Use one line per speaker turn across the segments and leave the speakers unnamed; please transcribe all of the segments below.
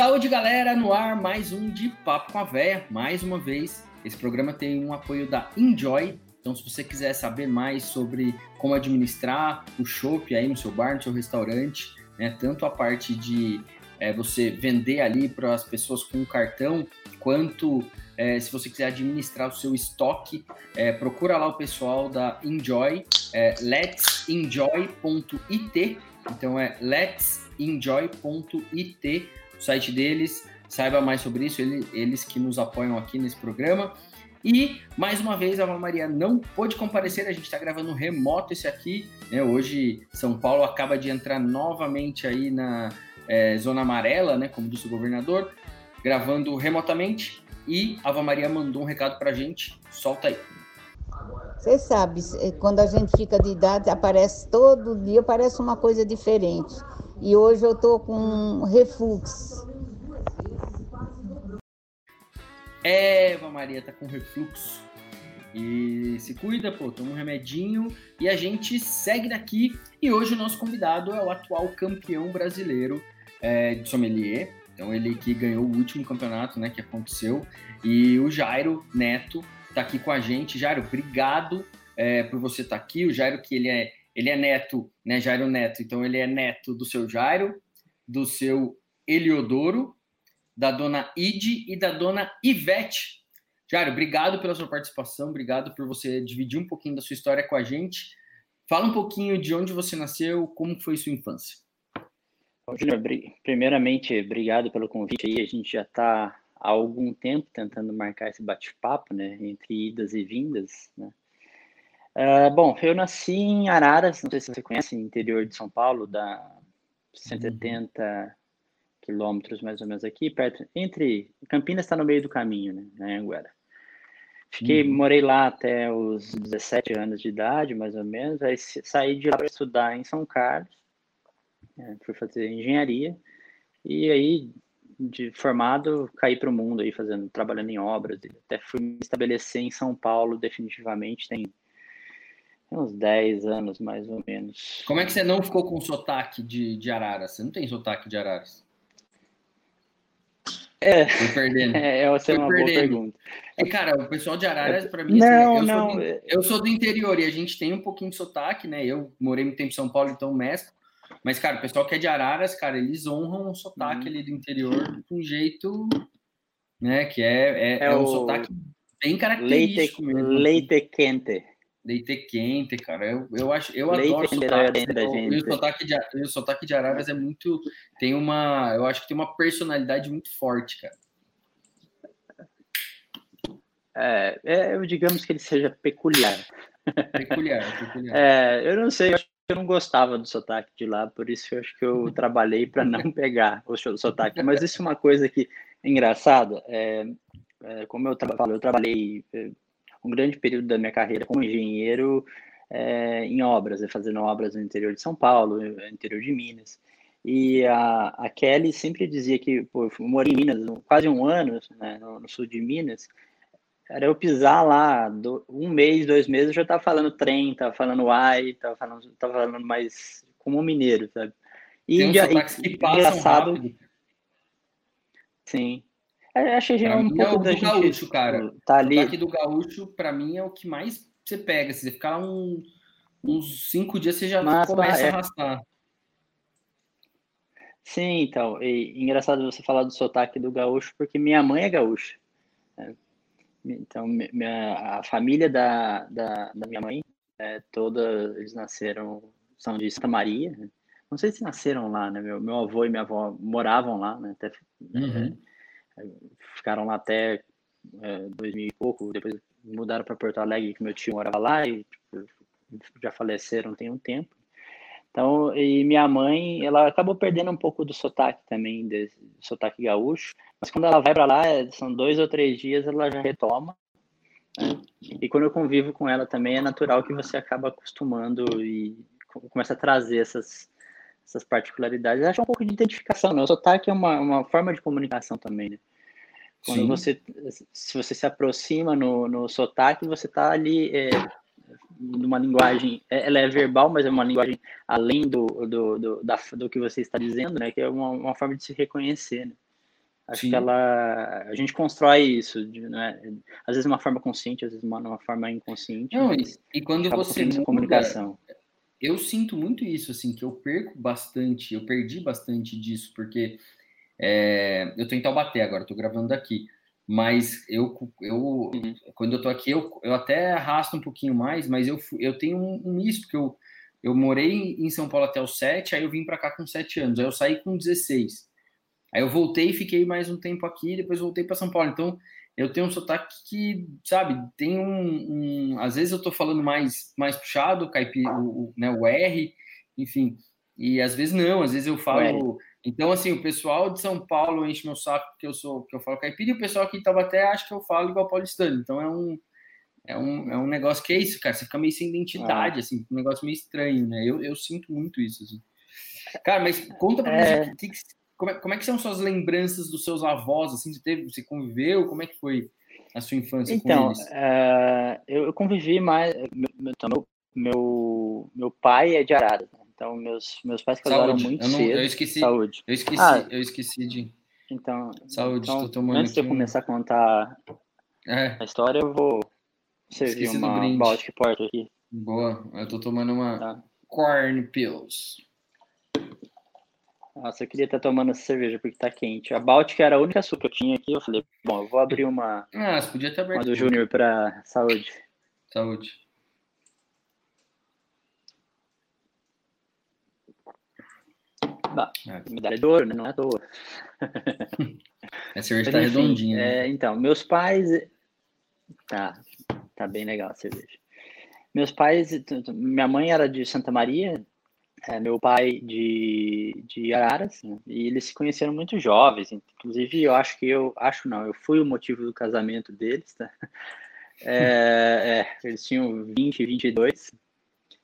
Saúde, galera, no ar, mais um de Papo com a Véia. Mais uma vez, esse programa tem um apoio da Enjoy. Então, se você quiser saber mais sobre como administrar o shopping aí no seu bar, no seu restaurante, né, tanto a parte de é, você vender ali para as pessoas com cartão, quanto é, se você quiser administrar o seu estoque, é, procura lá o pessoal da Enjoy, é, let'senjoy.it. Então é let'senjoy.it, o site deles. Saiba mais sobre isso, eles, eles que nos apoiam aqui nesse programa. E, mais uma vez, a Ava Maria não pôde comparecer, a gente está gravando remoto esse aqui. Né? Hoje, São Paulo acaba de entrar novamente aí na é, zona amarela, né? como disse o governador, gravando remotamente. E a Ava Maria mandou um recado para a gente. Solta aí.
Você sabe, quando a gente fica de idade, aparece todo dia, aparece uma coisa diferente. E hoje eu tô com refluxo.
Eva Maria tá com refluxo. E se cuida, pô, toma um remedinho e a gente segue daqui. E hoje o nosso convidado é o atual campeão brasileiro é, de sommelier. Então ele que ganhou o último campeonato, né, que aconteceu. E o Jairo Neto tá aqui com a gente. Jairo, obrigado é, por você estar tá aqui. O Jairo que ele é ele é neto, né, Jairo Neto. Então ele é neto do seu Jairo, do seu Eliodoro da dona Ide e da dona Ivete. Jairo, obrigado pela sua participação, obrigado por você dividir um pouquinho da sua história com a gente. Fala um pouquinho de onde você nasceu, como foi sua infância.
Júnior, primeiramente, obrigado pelo convite aí. A gente já está há algum tempo tentando marcar esse bate-papo, né, entre idas e vindas, né. Uh, bom, eu nasci em Araras, não sei se você conhece, interior de São Paulo, da 170 quilômetros mais ou menos aqui, perto, entre, Campinas está no meio do caminho, né, na Anguera. Fiquei, uhum. morei lá até os 17 anos de idade, mais ou menos, aí saí de lá para estudar em São Carlos, é, fui fazer engenharia, e aí, de formado, caí para o mundo aí, fazendo, trabalhando em obras, até fui me estabelecer em São Paulo definitivamente, tem uns 10 anos, mais ou menos.
Como é que você não ficou com sotaque de, de Araras? Você não tem sotaque de Araras?
É, Fui perdendo. É, essa é uma perdendo. boa pergunta.
É, cara, o pessoal de Araras, para mim,
não,
assim, eu,
não.
Sou do, eu sou do interior e a gente tem um pouquinho de sotaque, né? Eu morei muito tempo em São Paulo, então mesclo. Mas, cara, o pessoal que é de Araras, cara, eles honram o sotaque uhum. ali do interior de um jeito, né? Que é, é, é, é um sotaque bem característico
leite, mesmo. Leite quente.
Leite quente, cara. Eu, eu acho, eu Leite adoro sotaque. Da gente. E o sotaque, de, o sotaque de Araras é muito. Tem uma. Eu acho que tem uma personalidade muito forte, cara.
É, é digamos que ele seja peculiar.
Peculiar, peculiar.
É, eu não sei, eu acho que eu não gostava do sotaque de lá, por isso eu acho que eu trabalhei para não pegar o sotaque. Mas isso é uma coisa que é engraçada. É, é, como eu, tra eu trabalhei é, um grande período da minha carreira como engenheiro é, em obras, fazendo obras no interior de São Paulo, no interior de Minas. E a, a Kelly sempre dizia que, pô, eu morei em Minas quase um ano, né, no, no, sul de Minas, era eu pisar lá, do, um mês, dois meses, eu já estava falando trem, estava falando ai, estava falando, tava falando mais como um mineiro, sabe?
E, Tem uns e, que engraçado. Rápido.
Sim. Eu achei que é um pouco é o da
do gaúcho, cara. Tá ali. O do gaúcho, para mim, é o que mais você pega. Se você ficar um, uns cinco dias, você já Mas, começa é... a arrastar.
Sim, então. E, engraçado você falar do sotaque do gaúcho, porque minha mãe é gaúcha. Né? Então, minha, a família da, da, da minha mãe, é, toda, eles nasceram, são de Santa Maria. Né? Não sei se nasceram lá, né? Meu, meu avô e minha avó moravam lá, né? Até, uhum. é, ficaram lá até é, 2000 e pouco, depois mudaram para Porto Alegre, que meu tio morava lá e tipo, já faleceram tem um tempo. Então, e minha mãe, ela acabou perdendo um pouco do sotaque também, do sotaque gaúcho, mas quando ela vai para lá, são dois ou três dias, ela já retoma. Né? E quando eu convivo com ela também, é natural que você acaba acostumando e começa a trazer essas, essas particularidades. Eu acho um pouco de identificação, né? O sotaque é uma, uma forma de comunicação também, né? Quando Sim. você, se você se aproxima no, no sotaque, você está ali é, numa linguagem, é, ela é verbal, mas é uma linguagem além do, do, do, da, do que você está dizendo, né? Que é uma, uma forma de se reconhecer, né? Acho Sim. que ela. A gente constrói isso, né? Às vezes uma forma consciente, às vezes de uma, forma inconsciente.
Não, e quando você muda, comunicação. Eu sinto muito isso, assim, que eu perco bastante, eu perdi bastante disso, porque é, eu tô em Taubaté agora, tô gravando daqui. Mas eu, eu uhum. quando eu tô aqui, eu, eu até arrasto um pouquinho mais, mas eu, eu tenho um, um misto, que eu, eu morei em São Paulo até os 7, aí eu vim para cá com 7 anos, aí eu saí com 16. Aí eu voltei e fiquei mais um tempo aqui, depois voltei para São Paulo. Então, eu tenho um sotaque que, sabe, tem um, um às vezes eu tô falando mais mais puxado, caipi, o, né, o R, enfim. E às vezes não, às vezes eu falo então, assim, o pessoal de São Paulo enche meu saco porque eu sou que eu falo caipira e o pessoal aqui de Taubaté acha que eu falo igual paulistano. Então é um, é um, é um negócio que é isso, cara. Você fica meio sem identidade, ah. assim, um negócio meio estranho, né? Eu, eu sinto muito isso, assim. Cara, mas conta pra é... mim, que, que, como, é, como é que são suas lembranças dos seus avós, assim? Você, teve, você conviveu? Como é que foi a sua infância
então,
com eles?
Uh, eu convivi mais... Meu, meu, meu, meu pai é de Arara, né? Então, meus, meus pais casaram Saúde. muito eu não, cedo.
Eu esqueci. Saúde. Eu esqueci, ah, eu esqueci de.
Então,
Saúde,
então, tomando antes de eu começar a contar é. a história, eu vou servir esqueci uma Baltic Porter aqui.
Boa, eu tô tomando uma tá. Corn Pills.
Nossa, eu queria estar tomando essa cerveja porque tá quente. A Baltic era a única açúcar que eu tinha aqui. Eu falei, bom, eu vou abrir uma.
Ah, você podia ter aberto.
Uma do Júnior para saúde.
Saúde.
Bah, é. medalha de ouro, né? Não é à toa.
A cerveja tá redondinha.
Né? É, então, meus pais. Tá, tá bem legal a cerveja. Meus pais, minha mãe era de Santa Maria, é, meu pai de, de Araras, né? e eles se conheceram muito jovens. Inclusive, eu acho que eu, acho não, eu fui o motivo do casamento deles, tá? É, é, eles tinham 20, 22.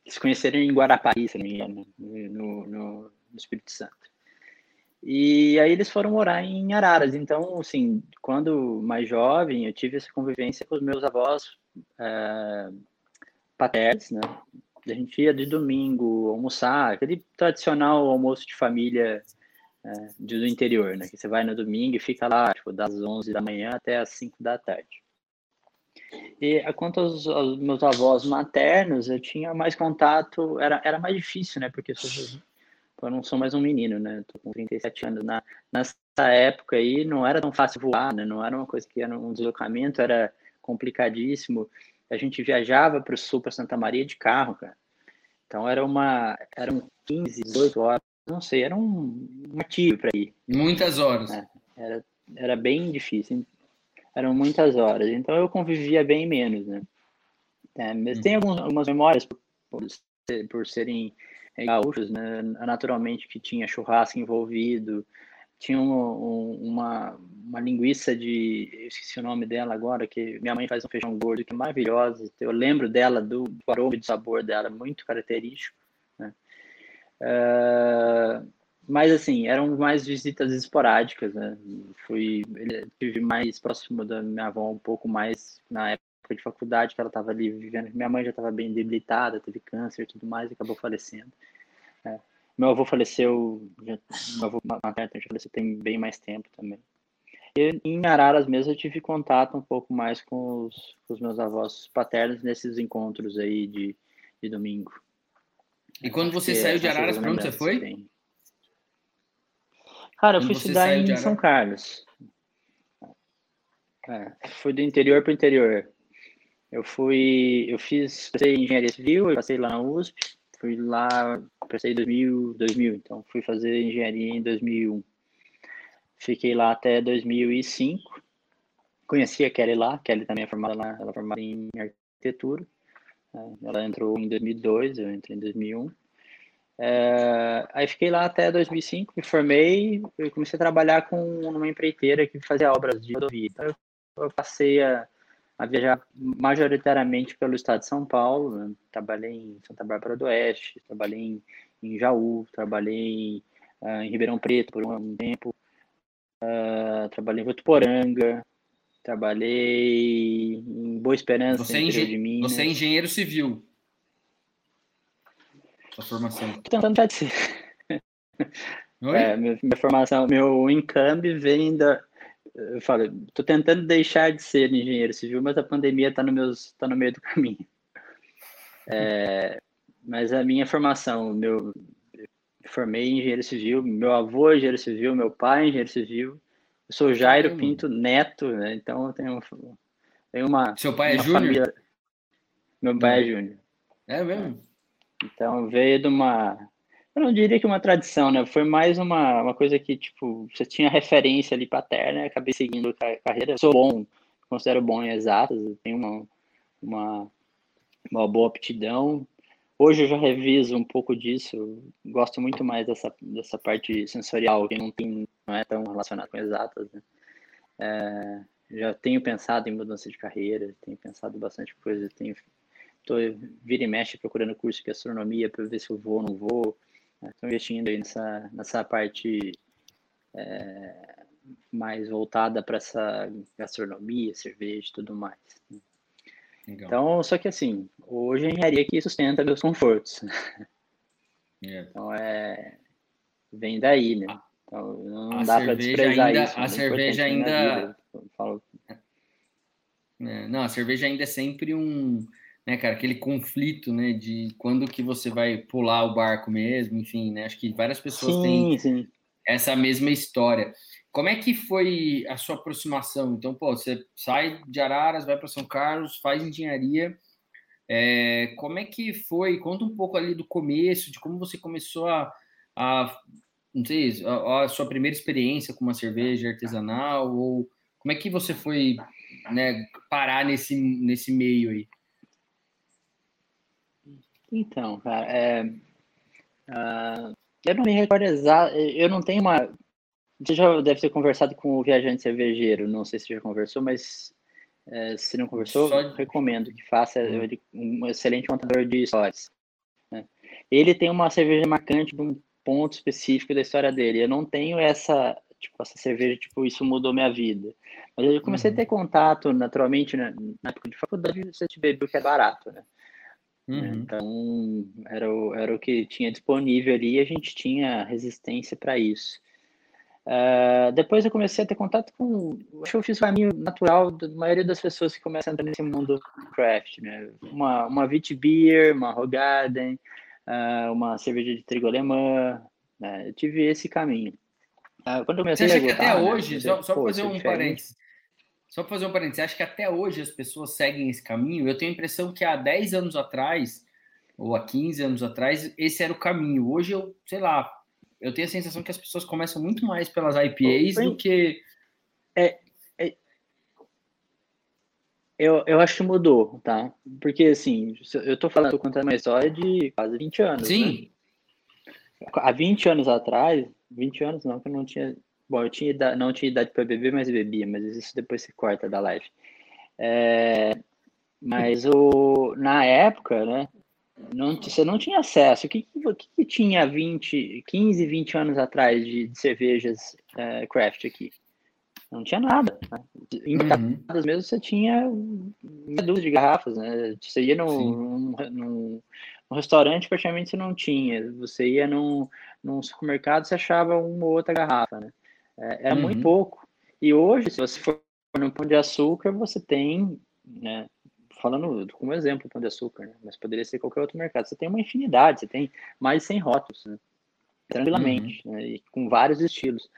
Eles se conheceram em Guarapari, se não me engano, no, no, no Espírito Santo. E aí eles foram morar em Araras. Então, assim, quando mais jovem, eu tive essa convivência com os meus avós é, paternos, né? A gente ia de domingo almoçar, aquele tradicional almoço de família é, do interior, né? Que você vai no domingo e fica lá, tipo, das 11 da manhã até as 5 da tarde. E quanto aos, aos, meus avós maternos, eu tinha mais contato, era, era mais difícil, né? Porque eu não sou mais um menino, né? Tô com 37 anos. Na, nessa época aí não era tão fácil voar, né? Não era uma coisa que era um deslocamento, era complicadíssimo. A gente viajava para o sul, para Santa Maria de carro, cara. Então era uma, eram 15, 18 horas, não sei, era um, tiro para ir.
Muitas horas.
É, era, era bem difícil. Eram muitas horas. Então eu convivia bem menos, né? É, mas tem algumas, algumas memórias por, por, por serem gaúchos, né? Naturalmente que tinha churrasco envolvido, tinha um, um, uma, uma linguiça de, eu esqueci o nome dela agora, que minha mãe faz um feijão gordo que é maravilhosa, eu lembro dela, do, do aroma e do sabor dela, muito característico, né? Uh, mas assim, eram mais visitas esporádicas, né? Fui, tive mais próximo da minha avó um pouco mais na época de faculdade, que ela estava ali vivendo. Minha mãe já estava bem debilitada, teve câncer e tudo mais, e acabou falecendo. É. Meu avô faleceu, já, meu avô materno já faleceu tem bem mais tempo também. E em Araras mesmo eu tive contato um pouco mais com os, com os meus avós paternos nesses encontros aí de, de domingo.
E quando você saiu de Araras, para onde você foi?
Cara, eu fui estudar em São Carlos. É, fui do interior para o interior. Eu fui, eu fiz, passei engenharia civil, eu passei lá na USP, fui lá, passei em 2000, 2000, então fui fazer engenharia em 2001. Fiquei lá até 2005. Conheci a Kelly lá, Kelly também é formada lá, ela é formada em arquitetura. É, ela entrou em 2002, eu entrei em 2001. É, aí fiquei lá até 2005, me formei e comecei a trabalhar com uma empreiteira que fazia obras de rodovia. Então, eu passei a, a, viajar majoritariamente pelo estado de São Paulo. Né? Trabalhei em Santa Bárbara do Oeste, trabalhei em, em Jaú, trabalhei uh, em Ribeirão Preto por um tempo, uh, trabalhei em Votuporanga, trabalhei em Boa Esperança,
você, é de Minas. Você é engenheiro civil? Sua formação.
Tentando já ser. É, minha, minha, formação, meu encambi vem da, eu falo, tô tentando deixar de ser engenheiro civil, mas a pandemia está no, meus, tá no meio do caminho. É, mas a minha formação, meu, formei em engenheiro civil, meu avô é engenheiro civil, meu pai é engenheiro civil, eu sou Jairo Pinto Neto, né? Então eu tenho, tenho uma.
Seu pai é Júnior?
Meu pai é Júnior.
É mesmo?
Então veio de uma. Eu não diria que uma tradição, né? Foi mais uma, uma coisa que, tipo, você tinha referência ali paterna, né? acabei seguindo a carreira. Sou bom, considero bom em exatas, tenho uma, uma, uma boa aptidão, Hoje eu já reviso um pouco disso, gosto muito mais dessa, dessa parte sensorial, que não, tem, não é tão relacionada com exatas. Né? É, já tenho pensado em mudança de carreira, tenho pensado bastante coisa, tenho tô vira e mexe procurando curso de gastronomia para ver se eu vou ou não vou. Estou investindo aí nessa, nessa parte é, mais voltada para essa gastronomia, cerveja e tudo mais. Legal. Então, só que assim, hoje a engenharia que sustenta meus confortos. É. Então é. Vem daí, né? Então não a dá para desprezar
ainda,
isso.
A é cerveja ainda. Falo... É, não, a cerveja ainda é sempre um. Né, cara, aquele conflito, né, de quando que você vai pular o barco mesmo, enfim, né, acho que várias pessoas sim, têm sim. essa mesma história. Como é que foi a sua aproximação? Então, pô, você sai de Araras, vai para São Carlos, faz engenharia. É, como é que foi? Conta um pouco ali do começo, de como você começou a, a não sei, a, a, sua primeira experiência com uma cerveja artesanal, ou como é que você foi né, parar nesse, nesse meio aí?
Então, cara, é, uh, eu não me recordo exato, eu não tenho uma você já deve ter conversado com o viajante cervejeiro, não sei se já conversou, mas é, se não conversou, Só... recomendo que faça hum. ele um excelente contador de histórias. Né? Ele tem uma cerveja marcante de um ponto específico da história dele. Eu não tenho essa, tipo, essa cerveja, tipo, isso mudou minha vida. Mas eu comecei uhum. a ter contato naturalmente né? na época de faculdade, você te bebeu que é barato, né? Uhum. Então, era o, era o que tinha disponível ali e a gente tinha resistência para isso. Uh, depois eu comecei a ter contato com. Acho que eu fiz o caminho natural da maioria das pessoas que começam a entrar nesse mundo craft, né? Uma, uma Vit Beer, uma Rogaden, uh, uma cerveja de trigo alemã. Né? Eu tive esse caminho. Uh, quando eu comecei
Você
acha
a que até né? hoje, só, só fazer um parênteses. Só fazer um parênteses, acho que até hoje as pessoas seguem esse caminho? Eu tenho a impressão que há 10 anos atrás, ou há 15 anos atrás, esse era o caminho. Hoje eu, sei lá, eu tenho a sensação que as pessoas começam muito mais pelas IPAs do que.
É, é, eu, eu acho que mudou, tá? Porque, assim, eu tô falando, tô contando uma história de quase 20 anos.
Sim.
Né? Há 20 anos atrás, 20 anos não, que eu não tinha. Bom, eu tinha idade, não tinha idade para beber, mas bebia, mas isso depois se corta da live. É, mas o, na época, né, não, você não tinha acesso. O que, que, que tinha 20, 15, 20 anos atrás de, de cervejas é, craft aqui? Não tinha nada. Né? Em uhum. mesmo você tinha meia dúzia de garrafas, né? Você ia num, num, num, num, restaurante, praticamente você não tinha. Você ia num, num supermercado, você achava uma ou outra garrafa, né? É, era uhum. muito pouco. E hoje, se você for no Pão de Açúcar, você tem né, falando como exemplo, Pão de Açúcar, né? mas poderia ser qualquer outro mercado. Você tem uma infinidade, você tem mais de 100 rótulos, né? tranquilamente, uhum. né? e com vários estilos.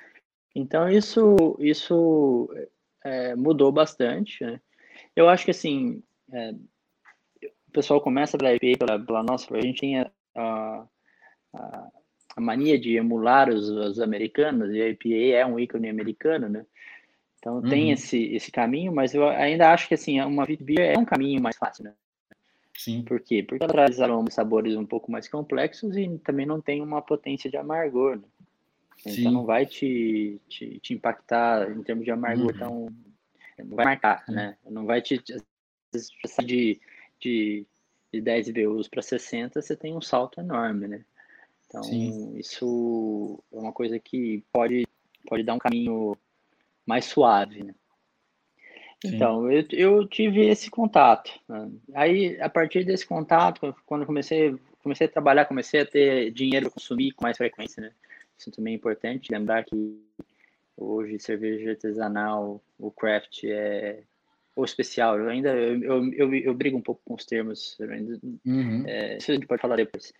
Então, isso, isso é, mudou bastante. Né? Eu acho que, assim, é, o pessoal começa pela IPA, pela, pela nossa, a gente tem a, a, a, mania de emular os, os americanos, e a IPA é um ícone americano, né? Então uhum. tem esse, esse caminho, mas eu ainda acho que assim, uma Beer é um caminho mais fácil, né?
Sim.
Por quê? Porque ela traz aromas sabores um pouco mais complexos e também não tem uma potência de amargor, né? Então não vai te, te, te, impactar em termos de amargor uhum. tão. Não vai marcar, uhum. né? Não vai te. De, de, de 10 VUs para 60, você tem um salto enorme, né? Então, Sim. isso é uma coisa que pode, pode dar um caminho mais suave. Né? Então, eu, eu tive esse contato. Né? Aí, a partir desse contato, quando comecei, comecei a trabalhar, comecei a ter dinheiro para consumir com mais frequência, né? Isso também é importante, lembrar que Hoje, cerveja artesanal, o craft é ou especial. Eu ainda eu, eu, eu, eu, brigo um pouco com os termos. Ainda, uhum. é, isso a gente pode falar depois.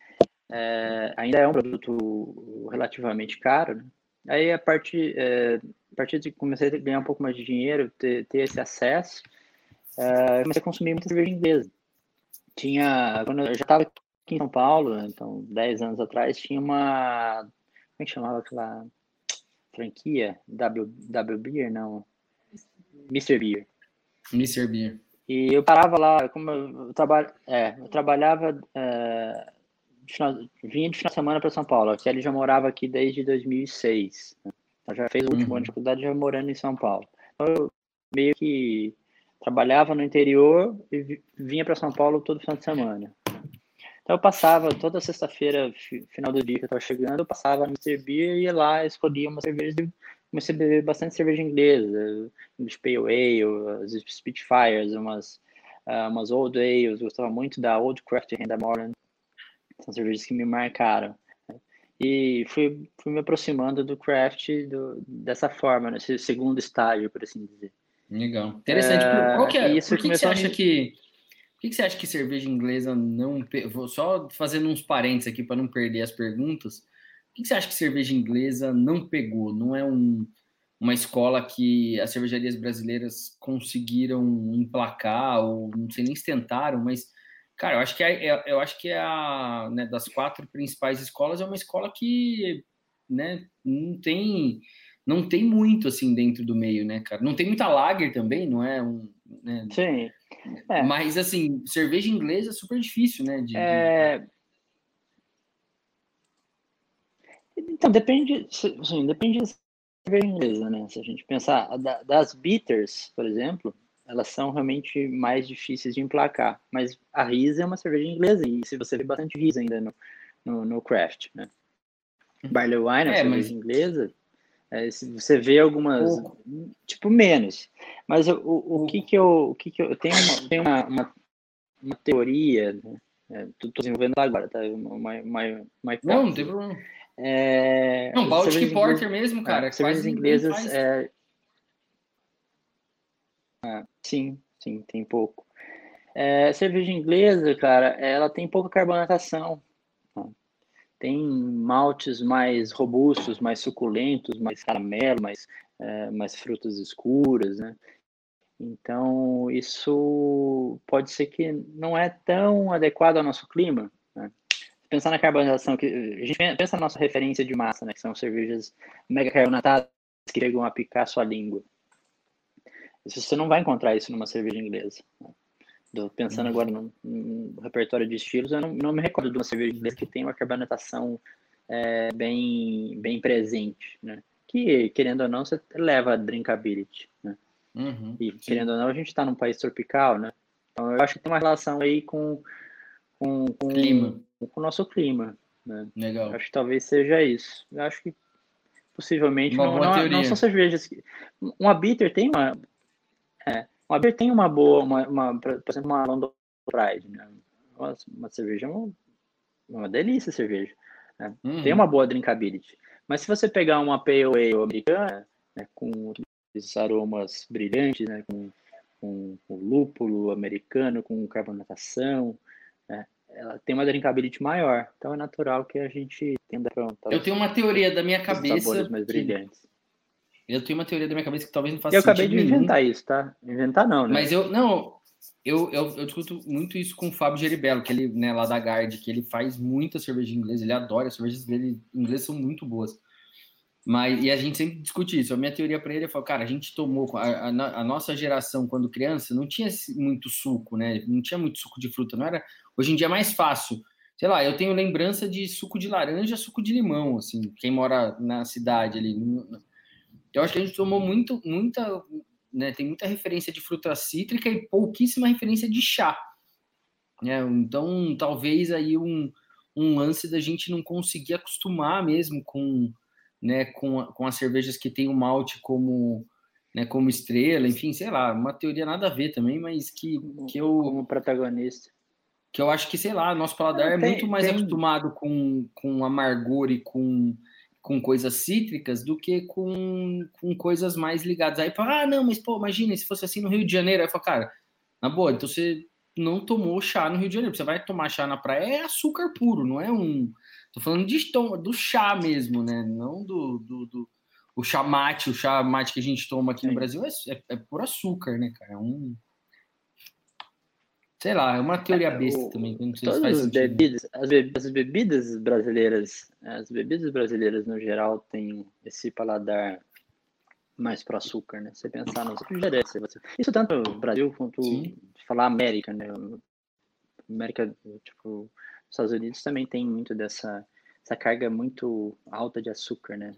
É, ainda é um produto relativamente caro. Né? Aí a partir, é, a partir de comecei a ganhar um pouco mais de dinheiro, ter, ter esse acesso, é, comecei a consumir muita cerveja inglesa. Tinha, quando eu já estava aqui em São Paulo, então 10 anos atrás, tinha uma, como é que chamava aquela franquia? W, w Beer? Não. Mr. Beer.
Mr. Beer.
E eu parava lá, como eu, trabalho, é, eu trabalhava, é, vinha de final de semana para São Paulo. A Kelly já morava aqui desde 2006. Né? Ela já fez o último uhum. ano de faculdade já morando em São Paulo. Então eu meio que trabalhava no interior e vinha para São Paulo todo final de semana. Então eu passava toda sexta-feira, final do dia que eu estava chegando, eu passava no Mr. Beer e ia lá, escolhia uma cerveja e comecei a beber bastante cerveja inglesa, English Pale Ale, as Spitfires, umas, uh, umas Old Ales, gostava muito da Old Craft Renda Morland, são cervejas que me marcaram. E fui, fui me aproximando do craft do, dessa forma, nesse segundo estágio, por assim dizer.
Legal. Interessante. É, Qual que é? Isso por que, que você acha que por que, que você acha que cerveja inglesa não. Vou só fazendo uns parênteses aqui para não perder as perguntas. Por que, que você acha que cerveja inglesa não pegou? Não é um, uma escola que as cervejarias brasileiras conseguiram emplacar, ou não sei nem se tentaram, mas, cara, eu acho que é, eu acho que é a né, das quatro principais escolas, é uma escola que né, não tem não tem muito assim dentro do meio, né, cara? Não tem muita lager também, não é um. Né?
Sim.
É. Mas assim, cerveja inglesa é super difícil, né? De,
é... de... Então, depende, assim, depende da cerveja inglesa, né? Se a gente pensar, das bitters, por exemplo, elas são realmente mais difíceis de emplacar. Mas a Riz é uma cerveja inglesa, e se você vê bastante Riz ainda no, no, no craft, né? Uhum. Barley Wine é uma é, cerveja mas... inglesa, é, você vê algumas, tipo, menos. Mas o, o, o que que eu, o que que eu, eu tenho uma, tenho uma, uma, uma teoria, né? é, tô, tô desenvolvendo agora, tá? Uma, uma, uma
não, não tem problema. É, não, Baltic Porter mesmo, cara. É,
cervejas inglesas, é... Sim, sim, tem pouco. É, cerveja inglesa, cara, ela tem pouca carbonatação tem maltes mais robustos, mais suculentos, mais caramelo, mais, é, mais frutas escuras, né? Então, isso pode ser que não é tão adequado ao nosso clima. Né? Pensar na carbonização, que a gente pensa na nossa referência de massa, né? que são cervejas mega carbonatadas que chegam a picar sua língua. Isso, você não vai encontrar isso numa cerveja inglesa. Né? Tô pensando uhum. agora no, no, repertório de estilos, eu não, não, me recordo de uma cerveja inglesa que tem uma carbonatação é, bem, bem presente, né? Que, querendo ou não, você leva a drinkability, né? Uhum, e, sim. querendo ou não, a gente está num país tropical, né? Então, eu acho que tem uma relação aí com, com, com,
clima.
com o nosso clima, né?
Legal.
Acho que talvez seja isso. Eu acho que possivelmente não, não, não, são cervejas que... Uma bitter tem uma... É, uma beer tem uma boa, uma, uma, por exemplo, uma London Pride, né? Uma, uma cerveja é uma, uma delícia cerveja. Né? Uhum. Tem uma boa drinkability. Mas se você pegar uma Pale Ale americana, né, com esses aromas brilhantes, né, com, com, com lúpulo americano, com carbonatação, né, ela tem uma drinkability maior. Então é natural que a gente tenda para.
Eu tenho uma teoria da minha cabeça.
Sabores mais brilhantes.
Eu tenho uma teoria da minha cabeça que talvez não faça
eu sentido. Eu acabei de inventar nenhum. isso, tá? Inventar não, né?
Mas eu, não, eu, eu, eu discuto muito isso com o Fábio Geribello, que ele, né, lá da Guard, que ele faz muita cerveja inglesa, ele adora, as cervejas dele inglesas são muito boas. Mas, e a gente sempre discute isso. A minha teoria para ele é: cara, a gente tomou, a, a, a, nossa geração, quando criança, não tinha muito suco, né? Não tinha muito suco de fruta, não era. Hoje em dia é mais fácil. Sei lá, eu tenho lembrança de suco de laranja, suco de limão, assim, quem mora na cidade ali. Eu acho que a gente tomou muito, muita, né, tem muita referência de fruta cítrica e pouquíssima referência de chá. Né? Então, talvez aí um, um lance da gente não conseguir acostumar mesmo com, né, com, com as cervejas que tem o malte como, né, como estrela, enfim, sei lá, uma teoria nada a ver também, mas que, que eu...
Como protagonista.
Que eu acho que, sei lá, nosso paladar é, tem, é muito mais tem... acostumado com, com amargor e com com coisas cítricas do que com, com coisas mais ligadas. Aí fala, ah, não, mas pô, imagina se fosse assim no Rio de Janeiro. Aí fala, cara, na boa, então você não tomou chá no Rio de Janeiro. Você vai tomar chá na praia, é açúcar puro, não é um. Tô falando de, do chá mesmo, né? Não do, do, do o chá mate, o chá mate que a gente toma aqui no Brasil é, é, é por açúcar, né, cara? É um. Sei lá, é uma teoria é, besta o, também. Não sei se faz
bebidas, as, bebidas, as bebidas brasileiras, as bebidas brasileiras no geral têm esse paladar mais para açúcar, né? Você pensar nos isso tanto no Brasil quanto Sim. falar América, né? América, tipo, Estados Unidos também tem muito dessa essa carga muito alta de açúcar, né?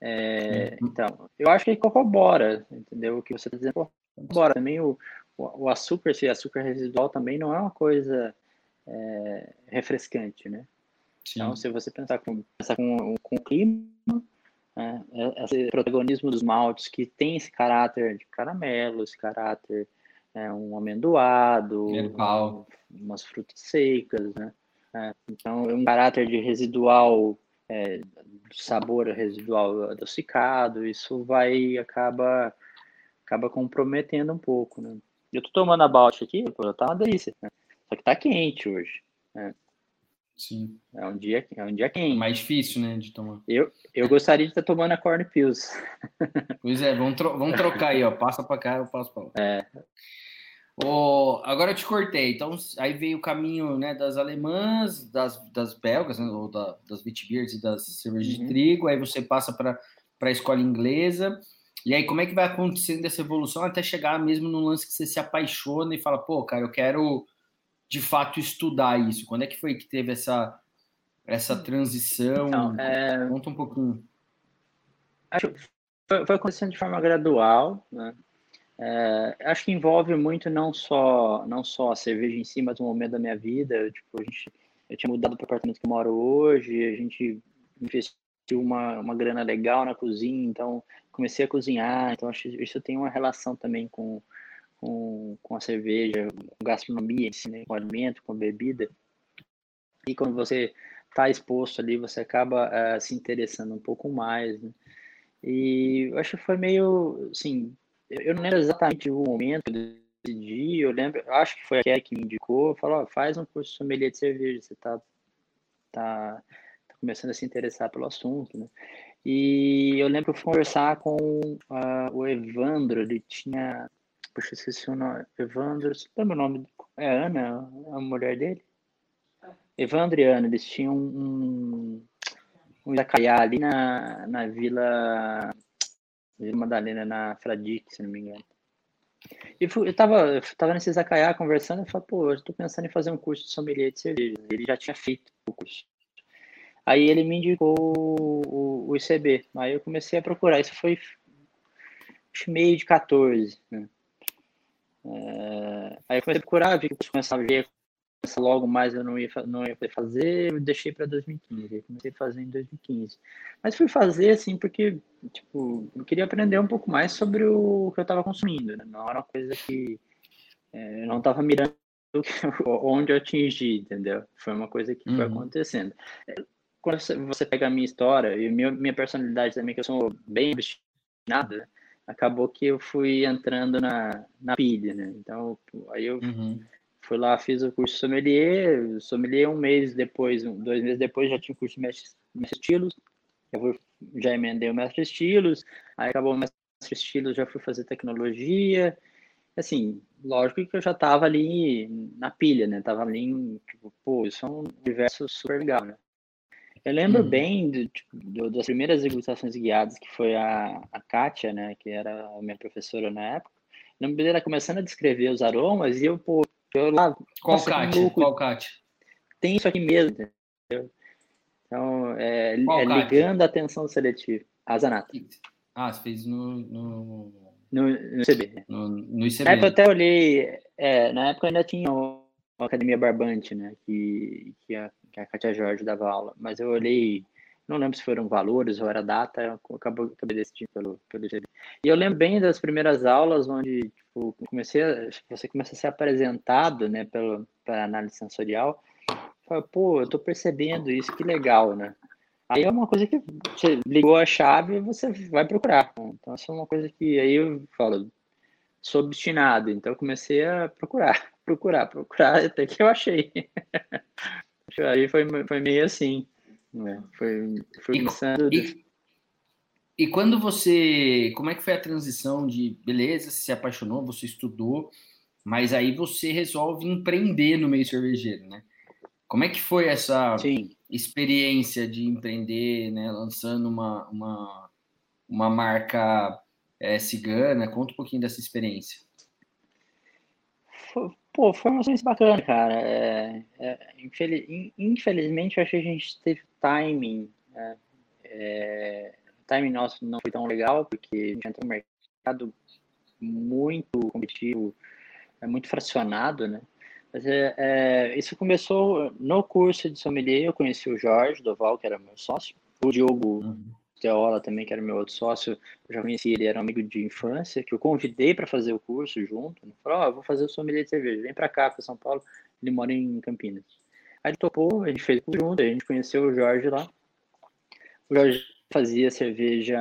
É. Então, eu acho que corrobora, entendeu? O que você está dizendo corrobora. Também o, o, açúcar, se açúcar residual também não é uma coisa é, refrescante, né? Sim. Então, se você pensar com, pensar com, com o clima, né, é, esse protagonismo dos maltes que tem esse caráter de caramelo, esse caráter é, um amendoado, um, umas frutas secas, né? É, então, um caráter de residual é, sabor residual adocicado, isso vai acaba acaba comprometendo um pouco, né? Eu tô tomando a balde aqui, pô, tá uma delícia, né? Só que tá quente hoje, né?
Sim.
É um dia, é um dia quente. É
mais difícil, né, de tomar.
Eu, eu gostaria de estar tomando a Corn Pills.
Pois é, vamos, tro vamos trocar aí, ó. Passa para cá, eu passo para lá.
É.
Oh, agora eu te cortei. Então, aí veio o caminho né, das alemãs, das, das belgas, né, ou da, das Witbiers e das cervejas uhum. de trigo. Aí você passa para a escola inglesa. E aí, como é que vai acontecendo essa evolução até chegar mesmo no lance que você se apaixona e fala, pô, cara, eu quero de fato estudar isso? Quando é que foi que teve essa, essa transição? Então, é... Conta um pouquinho.
Acho que foi, foi acontecendo de forma gradual, né? É, acho que envolve muito não só não só a cerveja em si, mas o momento da minha vida. Tipo, a gente, eu tinha mudado para o apartamento que eu moro hoje, a gente investiu uma, uma grana legal na cozinha, então comecei a cozinhar. Então acho isso tem uma relação também com, com, com a cerveja, com gastronomia, né, com alimento, com bebida. E quando você está exposto ali, você acaba uh, se interessando um pouco mais. Né? E eu acho que foi meio, assim, eu não lembro exatamente o momento eu decidi, eu lembro, eu acho que foi a Kelly que me indicou, falou, oh, faz um curso de sommelier de cerveja, você tá, tá, tá, começando a se interessar pelo assunto, né? E eu lembro que eu fui conversar com uh, o Evandro, ele tinha, puxa, esqueci o nome, Evandro, você lembra o nome? É Ana, a mulher dele? Evandro e Ana, eles tinham um, um Icaiá ali na, na Vila Vila Madalena na Fradique, se não me engano. E fui, eu tava, eu tava nesse Zacaiá conversando e falei, pô, eu tô pensando em fazer um curso de sommelier de cerveja. Ele já tinha feito o curso. Aí ele me indicou o, o ICB. Aí eu comecei a procurar. Isso foi meio de 14. Né? É, aí eu comecei a procurar, vi que começava a ver logo mais eu não ia, não ia poder fazer, eu deixei para 2015. Eu comecei a fazer em 2015. Mas fui fazer assim porque, tipo, eu queria aprender um pouco mais sobre o que eu estava consumindo. Né? Não era uma coisa que é, eu não estava mirando onde eu atingi, entendeu? Foi uma coisa que uhum. foi acontecendo. Quando você pega a minha história e minha, minha personalidade também, que eu sou bem obstinada, acabou que eu fui entrando na, na pilha, né? Então, aí eu uhum Fui lá, fiz o curso sommelier, sommelier um mês depois, dois meses depois já tinha o curso mestre, mestre estilos, eu já emendei o mestre estilos, aí acabou o mestre estilos, já fui fazer tecnologia, assim, lógico que eu já estava ali na pilha, né, tava ali, tipo, pô, isso é um universo super legal, né. Eu lembro uhum. bem de, tipo, das primeiras degustações guiadas, que foi a, a Kátia, né, que era a minha professora na época, lembro dela começando a descrever os aromas e eu, pô, eu lá.
Qual Cat? Qual Cat?
Tem isso aqui mesmo, entendeu? Então, é, é ligando a atenção seletiva. A Zanata.
Ah, você fez no. No,
no, no ICB.
No, no ICB.
Na época eu até olhei. É, na época ainda tinha Academia Barbante, né? Que, que, a, que a Katia Jorge dava aula. Mas eu olhei não lembro se foram valores ou era data, eu acabei, decidindo pelo, pelo IGB. E eu lembro bem das primeiras aulas onde tipo, comecei a, você começa a ser apresentado né, pelo, pela análise sensorial. Fala, pô, eu tô percebendo isso, que legal, né? Aí é uma coisa que você ligou a chave e você vai procurar. Então, essa é uma coisa que aí eu falo, sou obstinado, então eu comecei a procurar, procurar, procurar, até que eu achei. aí foi, foi meio assim, né? Foi, foi começando...
E, e quando você, como é que foi a transição de, beleza, você se apaixonou, você estudou, mas aí você resolve empreender no meio cervejeiro, né? Como é que foi essa Sim. experiência de empreender, né, lançando uma, uma, uma marca é, cigana? Conta um pouquinho dessa experiência.
Pô, foi uma experiência bacana, cara. É, é, infeliz, infelizmente, eu acho que a gente teve timing. Né? É, o timing nosso não foi tão legal, porque a gente entrou no mercado muito competitivo, é muito fracionado, né? Mas é, é, isso começou no curso de sommelier. Eu conheci o Jorge Doval, que era meu sócio, o Diogo uhum. Teola também, que era meu outro sócio. Eu já conheci ele, era um amigo de infância, que eu convidei para fazer o curso junto. Ele falou: Ó, oh, vou fazer o sommelier de cerveja, vem para cá, para São Paulo. Ele mora em Campinas. Aí ele topou, a gente fez o curso junto, a gente conheceu o Jorge lá. O Jorge fazia cerveja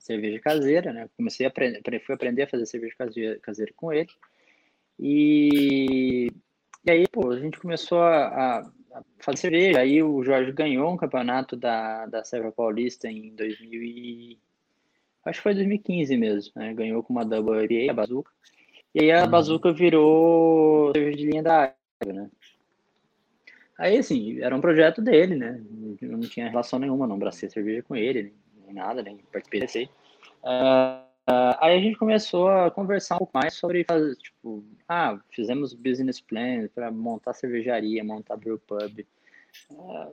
cerveja caseira, né? Comecei a aprender, fui aprender a fazer cerveja caseira, caseira com ele. E, e aí, pô, a gente começou a, a, fazer cerveja. Aí o Jorge ganhou um campeonato da, da Serra Paulista em 2000 e... Acho que foi 2015 mesmo, né? Ganhou com uma WBA, a Bazuca. E aí a uhum. Bazuca virou cerveja de linha da água, né? Aí, assim, era um projeto dele, né? Eu não tinha relação nenhuma, não bracei cerveja com ele, nem nada, nem participei desse. Uh, Uh, aí a gente começou a conversar um pouco mais sobre fazer, tipo, ah, fizemos business plan para montar cervejaria, montar brew pub. Uh,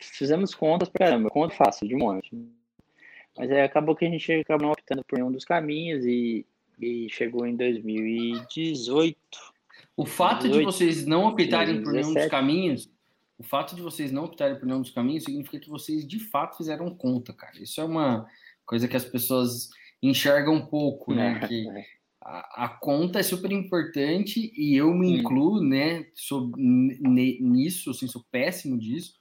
fizemos contas para caramba, conta fácil, de um monte. Mas aí acabou que a gente acabou optando por um dos caminhos e, e chegou em 2018.
O fato 2018, de vocês não optarem 2017. por nenhum dos caminhos, o fato de vocês não optarem por nenhum dos caminhos significa que vocês de fato fizeram conta, cara. Isso é uma coisa que as pessoas enxerga um pouco, né? Que é. a, a, conta é super importante e eu me incluo, né? Sou, nisso, assim, sou péssimo disso.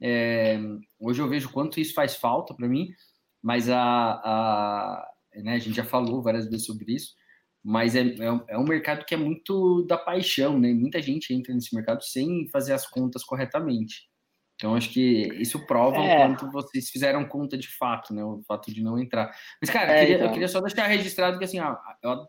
É, hoje eu vejo quanto isso faz falta para mim, mas a, a, né, a gente já falou várias vezes sobre isso, mas é, é, é, um mercado que é muito da paixão, né? Muita gente entra nesse mercado sem fazer as contas corretamente. Então, acho que isso prova é. o quanto vocês fizeram conta de fato, né? O fato de não entrar. Mas, cara, é, eu, queria, então. eu, queria, só deixar registrado que, assim, ó, eu,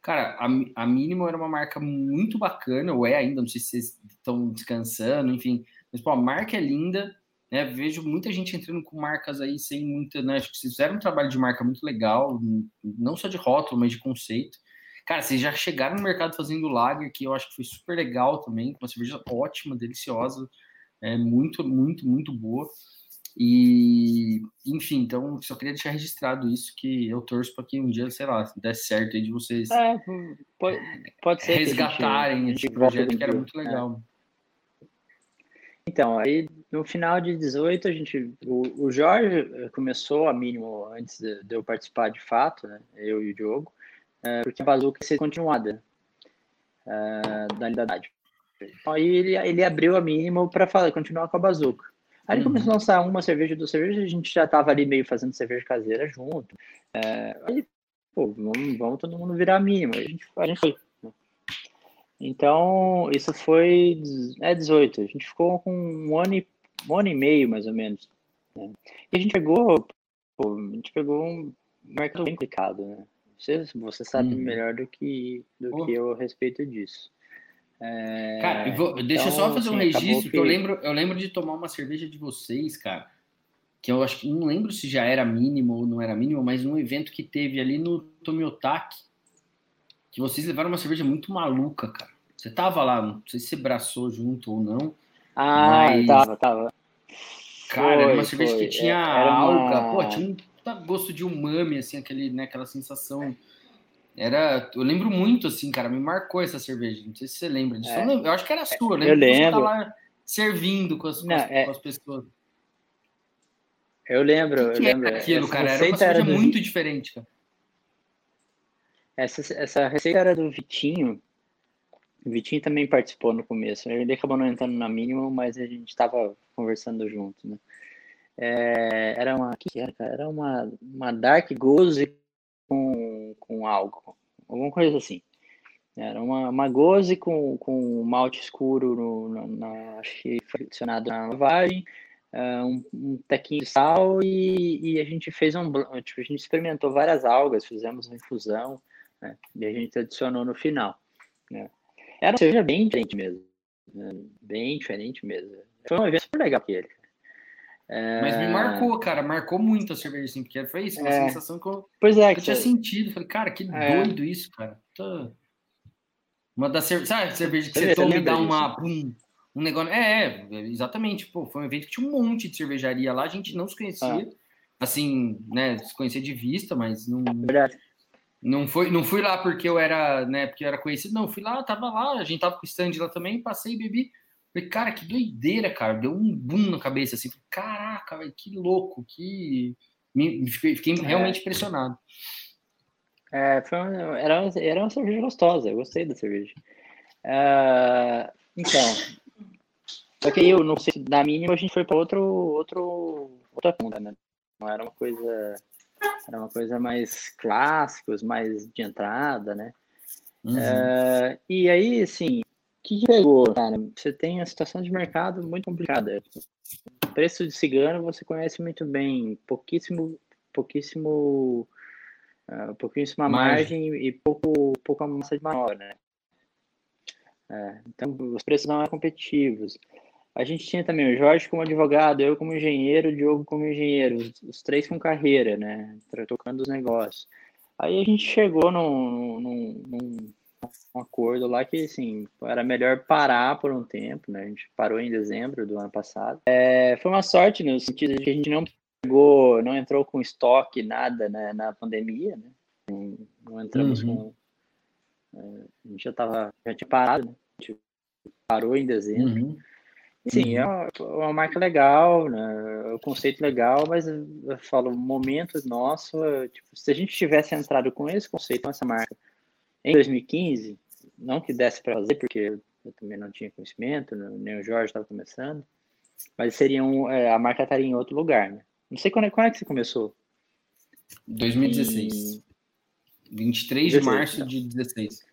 cara, a, a Mínimo era uma marca muito bacana, ou é ainda, não sei se vocês estão descansando, enfim. Mas, pô, a marca é linda, né? Vejo muita gente entrando com marcas aí sem muita, né? Acho que vocês fizeram um trabalho de marca muito legal, não só de rótulo, mas de conceito. Cara, vocês já chegaram no mercado fazendo lager, que eu acho que foi super legal também, com uma cerveja ótima, deliciosa é muito, muito, muito boa. E, enfim, então só queria deixar registrado isso, que eu torço para que um dia, sei lá, desse certo aí de vocês
é, pode, pode ser
resgatarem gente, esse projeto que era muito legal.
É. Então, aí no final de 18, a gente. O, o Jorge começou a mínimo antes de, de, eu participar de fato, né? Eu e o Diogo, é, porque a Bazuca ia ser continuada é, da unidade. Aí ele, ele abriu a mínima para continuar com a bazuca. Aí ele uhum. começou a lançar uma cerveja, duas cervejas, a gente já tava ali meio fazendo cerveja caseira junto. É, aí, pô, vamos, vamos todo mundo virar a mínima. A gente, a gente foi. Né? Então, isso foi é 18. A gente ficou com um ano e, um ano e meio, mais ou menos. Né? E a gente pegou, pô, a gente pegou um mercado bem complicado, né? Você, você sabe uhum. melhor do que, do que eu a respeito disso.
É, cara, vou, deixa eu só então, fazer um registro, que... eu lembro, eu lembro de tomar uma cerveja de vocês, cara, que eu acho que não lembro se já era mínimo ou não era mínimo, mas num evento que teve ali no Tomiotaki, que vocês levaram uma cerveja muito maluca, cara. Você tava lá, não sei se você braçou junto ou não.
Ah, mas... tava, tava.
Cara, foi, era uma cerveja foi. que tinha era alga, uma... pô, tinha um gosto de umami, assim, aquele, né, aquela sensação era, eu lembro muito, assim, cara, me marcou essa cerveja. Não sei se você lembra disso. É. Eu, eu, acho que era sua,
eu lembro. Eu lembro.
lá servindo com as, Não, com as, é... com as pessoas.
Eu lembro,
que
eu lembro.
Era aquilo, cara, era uma cerveja do... muito diferente, cara.
Essa, essa receita era do Vitinho. O Vitinho também participou no começo. Ele acabou não entrando na mínima, mas a gente estava conversando junto, né? É, era uma, que era, Era uma, uma Dark Goose com, com álcool, alguma coisa assim. Era uma, uma goze com, com malte escuro, no, na, na, acho que foi adicionado na lavagem, uh, um, um tequinho de sal e, e a gente fez um, tipo, a gente experimentou várias algas, fizemos uma infusão, né, e a gente adicionou no final. Né. Era uma cerveja bem diferente mesmo, né, bem diferente mesmo. Foi um evento super legal aquele.
Mas me marcou, cara, marcou muito a cerveja, assim, porque foi isso, uma é, sensação que eu,
pois é,
que eu tinha sentido. Falei, cara, que é. doido isso, cara. Tô... Uma das cervejas, sabe, cerveja que você, toma e dá uma, pum, um negócio. É, é, exatamente. Pô, foi um evento que tinha um monte de cervejaria lá, a gente não se conhecia. Ah. Assim, né, se conhecia de vista, mas não. Verdade. Não foi, não fui lá porque eu era, né, porque eu era conhecido, não, fui lá, tava lá, a gente tava com o stand lá também, passei e bebi. Falei, cara, que doideira, cara. Deu um boom na cabeça, assim. Falei, Caraca, que louco, que. Me, fiquei é. realmente é. impressionado.
É, foi uma, era, uma, era uma cerveja gostosa, eu gostei da cerveja. Uh, então, só que eu não sei, na mínima a gente foi para outro, outro, outra ponta, né? Não era uma coisa, era uma coisa mais clássicos, mais de entrada, né? Uhum. Uh, e aí, assim, que, que pegou, cara? Você tem a situação de mercado muito complicada. O preço de cigano você conhece muito bem, pouquíssimo, pouquíssimo uh, pouquíssima margem, margem e pouco, pouca massa de manobra, né? É, então, os preços não eram competitivos. A gente tinha também o Jorge como advogado, eu como engenheiro, o Diogo como engenheiro, os, os três com carreira, né? Tocando os negócios. Aí a gente chegou num, num, num, um acordo lá que, assim, era melhor parar por um tempo, né? A gente parou em dezembro do ano passado. É, foi uma sorte no sentido de que a gente não chegou, não entrou com estoque, nada né, na pandemia, né? Não, não entramos uhum. com. É, a gente já tava, já tinha parado, né? A gente parou em dezembro. Uhum. Sim, é uma, uma, marca legal, né? o conceito legal, mas eu falo, momento nosso, tipo, se a gente tivesse entrado com esse conceito, com essa marca, em 2015, não que desse para fazer, porque eu também não tinha conhecimento, nem o Jorge estava começando, mas seria um, é, a marca estaria em outro lugar, né? Não sei quando é, quando é que você começou.
2016. E... 23 16, de março então. de 16.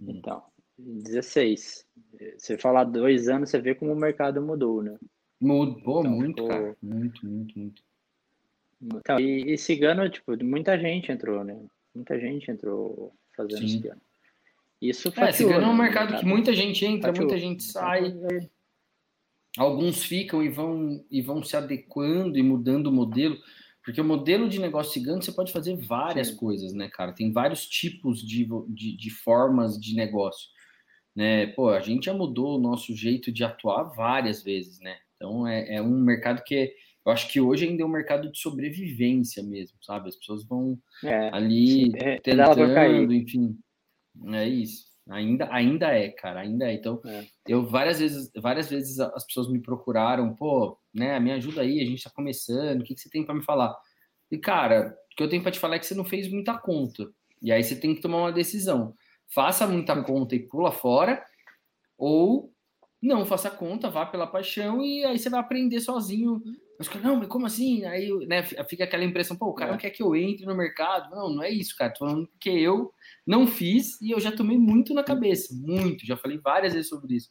Então, 16. Você falar dois anos, você vê como o mercado mudou, né?
Mudou então, muito, ficou... cara. Muito, muito, muito.
Então, e, e cigano, tipo, muita gente entrou, né? Muita gente entrou fazendo Sim. cigano. Isso
fatiou, é, cigano é um né? mercado que muita gente entra, fatiou. muita gente sai. Alguns ficam e vão, e vão se adequando e mudando o modelo, porque o modelo de negócio cigano você pode fazer várias Sim. coisas, né, cara? Tem vários tipos de, de, de, formas de negócio, né? Pô, a gente já mudou o nosso jeito de atuar várias vezes, né? Então é, é um mercado que é, eu acho que hoje ainda é um mercado de sobrevivência mesmo, sabe? As pessoas vão é, ali é, tentando, enfim, é isso. Ainda, ainda é, cara, ainda é. Então, é. eu várias vezes, várias vezes as pessoas me procuraram, pô, né, me ajuda aí, a gente tá começando, o que, que você tem para me falar? E, cara, o que eu tenho para te falar é que você não fez muita conta. E aí você tem que tomar uma decisão. Faça muita conta e pula fora, ou não faça conta, vá pela paixão e aí você vai aprender sozinho mas, não, mas como assim? Aí né, fica aquela impressão, pô, o cara é. não quer que eu entre no mercado. Não, não é isso, cara. Tô falando que eu não fiz e eu já tomei muito na cabeça, muito. Já falei várias vezes sobre isso.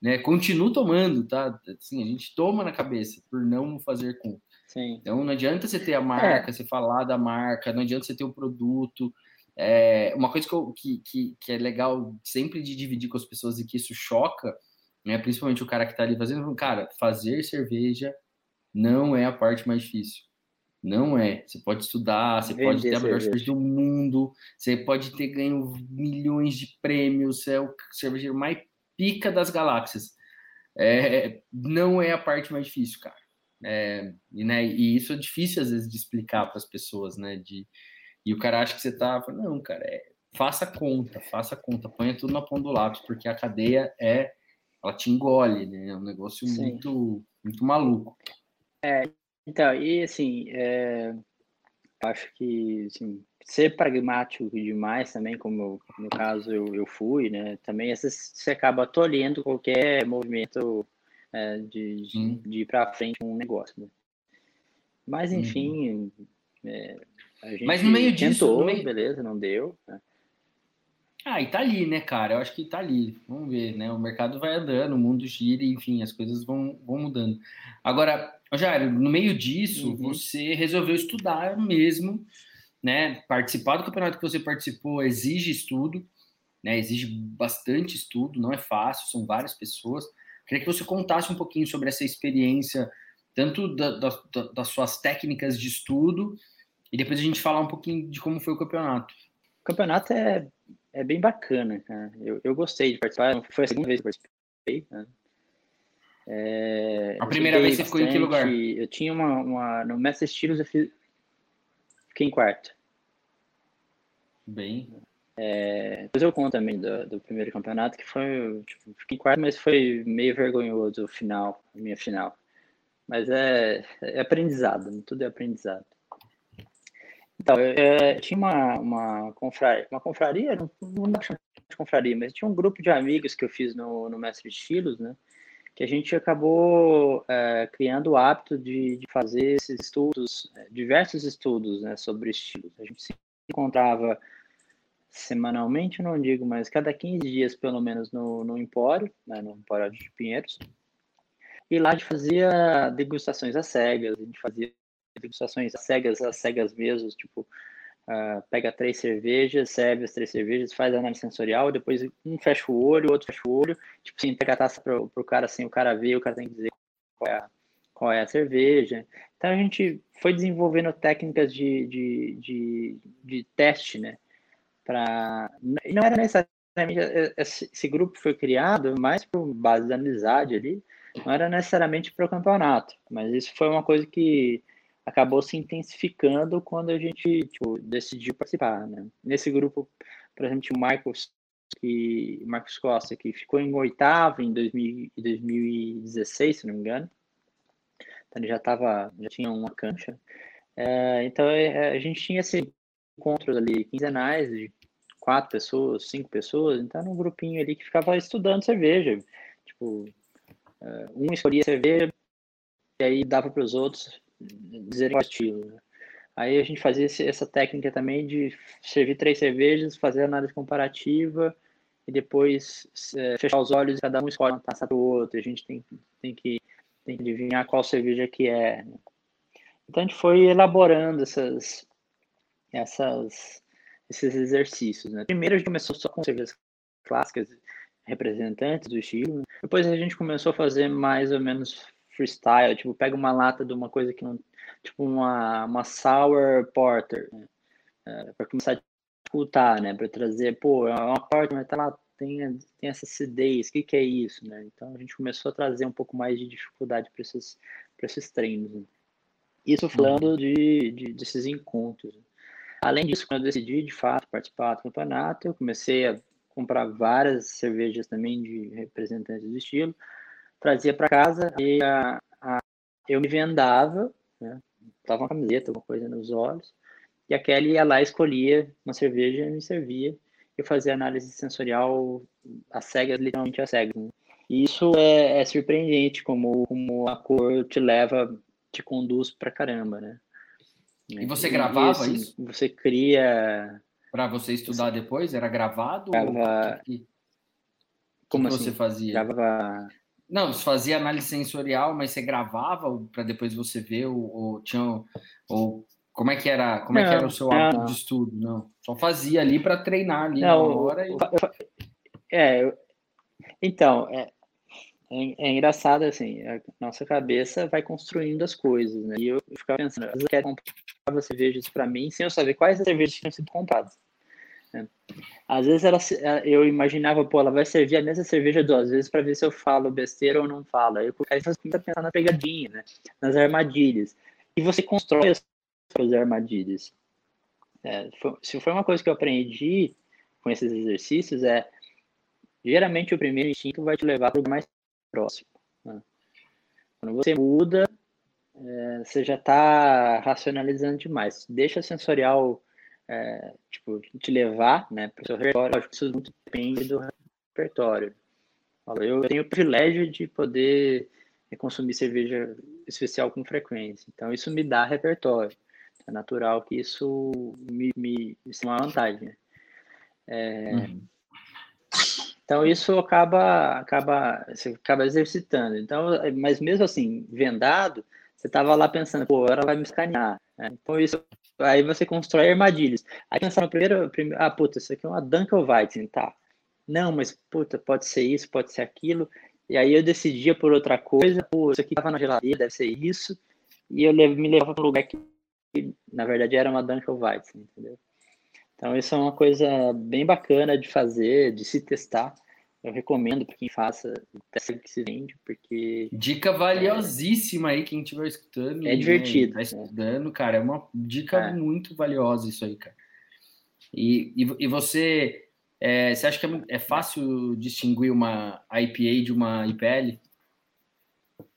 Né? Continuo tomando, tá? Assim, a gente toma na cabeça por não fazer conta. Sim. Então não adianta você ter a marca, é. você falar da marca, não adianta você ter o produto. É, uma coisa que, eu, que, que, que, é legal sempre de dividir com as pessoas e que isso choca, né, principalmente o cara que está ali fazendo, cara, fazer cerveja não é a parte mais difícil. Não é. Você pode estudar, você pode ter a melhor cerveja do mundo, você pode ter ganho milhões de prêmios, você é o cervejeiro mais pica das galáxias. É, não é a parte mais difícil, cara. É, e, né, e isso é difícil às vezes de explicar para as pessoas, né? De, e o cara acha que você tá. Não, cara, é, faça conta, faça conta, ponha tudo na ponta do lápis, porque a cadeia é. Ela te engole, né? É um negócio muito, muito maluco.
É, então, e assim, é, acho que assim, ser pragmático demais também, como no caso eu, eu fui, né? Também você acaba tolhendo qualquer movimento é, de, de, de, ir para frente com um negócio. Né? Mas, enfim, uhum. é, a gente
Mas no meio disso,
tentou,
meio...
beleza, não deu. Né?
Ah, e tá ali, né, cara? Eu acho que tá ali. Vamos ver, né? O mercado vai andando, o mundo gira, enfim, as coisas vão, vão mudando. Agora, Jairo, no meio disso, uhum. você resolveu estudar mesmo, né? Participar do campeonato que você participou exige estudo, né? Exige bastante estudo, não é fácil, são várias pessoas. Queria que você contasse um pouquinho sobre essa experiência, tanto da, da, das suas técnicas de estudo, e depois a gente falar um pouquinho de como foi o campeonato.
O campeonato é, é bem bacana, cara. Eu, eu gostei de participar, foi a segunda vez que eu participei, né?
É, a primeira vez você ficou em que lugar?
Eu tinha uma, uma no Mestre Estilos eu fiz, fiquei em quarto.
Bem.
É, depois eu conto também do, do primeiro campeonato, que foi, tipo, fiquei em quarto, mas foi meio vergonhoso o final, a minha final. Mas é, é aprendizado, tudo é aprendizado. Então, tinha uma, uma, confraria, uma confraria, não, não dá de confraria, mas tinha um grupo de amigos que eu fiz no, no Mestre de Estilos, né? Que a gente acabou é, criando o hábito de, de fazer esses estudos, é, diversos estudos né, sobre estilos. A gente se encontrava semanalmente, não digo, mas cada 15 dias, pelo menos, no, no Empório, né, no Empório de Pinheiros. E lá a gente fazia degustações às cegas, a gente fazia degustações cegas, as cegas mesmo, tipo, uh, pega três cervejas, serve as três cervejas, faz a análise sensorial, depois um fecha o olho, outro fecha o olho, tipo assim, pega a taça pro, pro cara assim, o cara vê, o cara tem que dizer qual é a, qual é a cerveja. Então a gente foi desenvolvendo técnicas de, de, de, de teste, né? Pra... Não era necessariamente. Esse grupo foi criado mais por base da amizade ali, não era necessariamente para o campeonato, mas isso foi uma coisa que acabou se intensificando quando a gente tipo, decidiu participar. Né? Nesse grupo, por exemplo, o Marcos, que, Marcos Costa, que ficou em oitavo em 2000, 2016, se não me engano. Então ele já tava, já tinha uma cancha. É, então é, a gente tinha esse encontros ali quinzenais de quatro pessoas, cinco pessoas, então era um grupinho ali que ficava estudando cerveja. Tipo, é, um escolhia cerveja e aí dava para os outros dizer o estilo. Aí a gente fazia esse, essa técnica também de servir três cervejas, fazer análise comparativa e depois é, fechar os olhos e cada um escolhe uma taça para o outro. A gente tem, tem, que, tem que adivinhar qual cerveja que é. Né? Então a gente foi elaborando essas, essas, esses exercícios. Né? Primeiro a gente começou só com cervejas clássicas, representantes do estilo. Né? Depois a gente começou a fazer mais ou menos freestyle, tipo, pega uma lata de uma coisa que não. Tipo, uma, uma sour porter, né? É, para começar a disputar, né? Para trazer, pô, é uma porter, mas tá lá, tem, tem essa acidez, o que, que é isso, né? Então a gente começou a trazer um pouco mais de dificuldade para esses, esses treinos. Né? Isso falando uhum. de, de, desses encontros. Além disso, quando eu decidi de fato participar do campeonato, eu comecei a comprar várias cervejas também de representantes do estilo trazia para casa e a, a, eu me vendava, né? Tava uma camiseta, alguma coisa nos olhos, e a Kelly ia lá, escolhia uma cerveja e me servia. Eu fazia análise sensorial a cegas, literalmente a cegas. Né? E isso é, é, surpreendente, como, como a cor te leva, te conduz pra caramba, né?
E você gravava e, assim, isso?
Você cria.
Para você estudar depois? Era gravado? Grava... Ou...
Como
que
assim?
você fazia?
Gravava
não, você fazia análise sensorial, mas você gravava para depois você ver ou, tinha ou como é que era, como não, é que era o seu hábito de estudo? Não, só fazia ali para treinar ali
não, na hora. E... É, então é, é, é, engraçado assim, a nossa cabeça vai construindo as coisas, né? E eu ficava pensando, eu quero comprar cervejas para mim sem eu saber quais as cervejas tinham sido compradas. Às vezes ela, eu imaginava, pô, ela vai servir a mesma cerveja duas vezes para ver se eu falo besteira ou não falo. Aí, você começa a pensar na pegadinha, né? nas armadilhas. E você constrói as suas armadilhas. É, foi, se foi uma coisa que eu aprendi com esses exercícios, é geralmente o primeiro instinto vai te levar para o mais próximo. Né? Quando você muda, é, você já está racionalizando demais. Deixa sensorial é, tipo, te levar né, para o seu repertório. Lógico que isso depende do repertório. Eu tenho o privilégio de poder consumir cerveja especial com frequência. Então, isso me dá repertório. É natural que isso me, me isso é uma vantagem. Né? É, uhum. Então isso acaba, acaba, você acaba exercitando. Então, mas mesmo assim, vendado, você estava lá pensando, pô, ela vai me escanear. Né? Então isso, aí você constrói armadilhas. Aí pensar no primeiro, primeiro, ah, puta, isso aqui é uma Dunkelweizen, tá? Não, mas puta, pode ser isso, pode ser aquilo. E aí eu decidia por outra coisa, pô, isso aqui estava na geladeira, deve ser isso. E eu me levava para um lugar que, na verdade, era uma Dunkelweizen, entendeu? Então, isso é uma coisa bem bacana de fazer, de se testar. Eu recomendo para quem faça, teste que se vende, porque.
Dica valiosíssima é, aí, quem estiver escutando.
É divertido.
Tá estudando, cara. É uma dica é. muito valiosa isso aí, cara. E, e, e você, é, você acha que é, é, fácil distinguir uma IPA de uma IPL?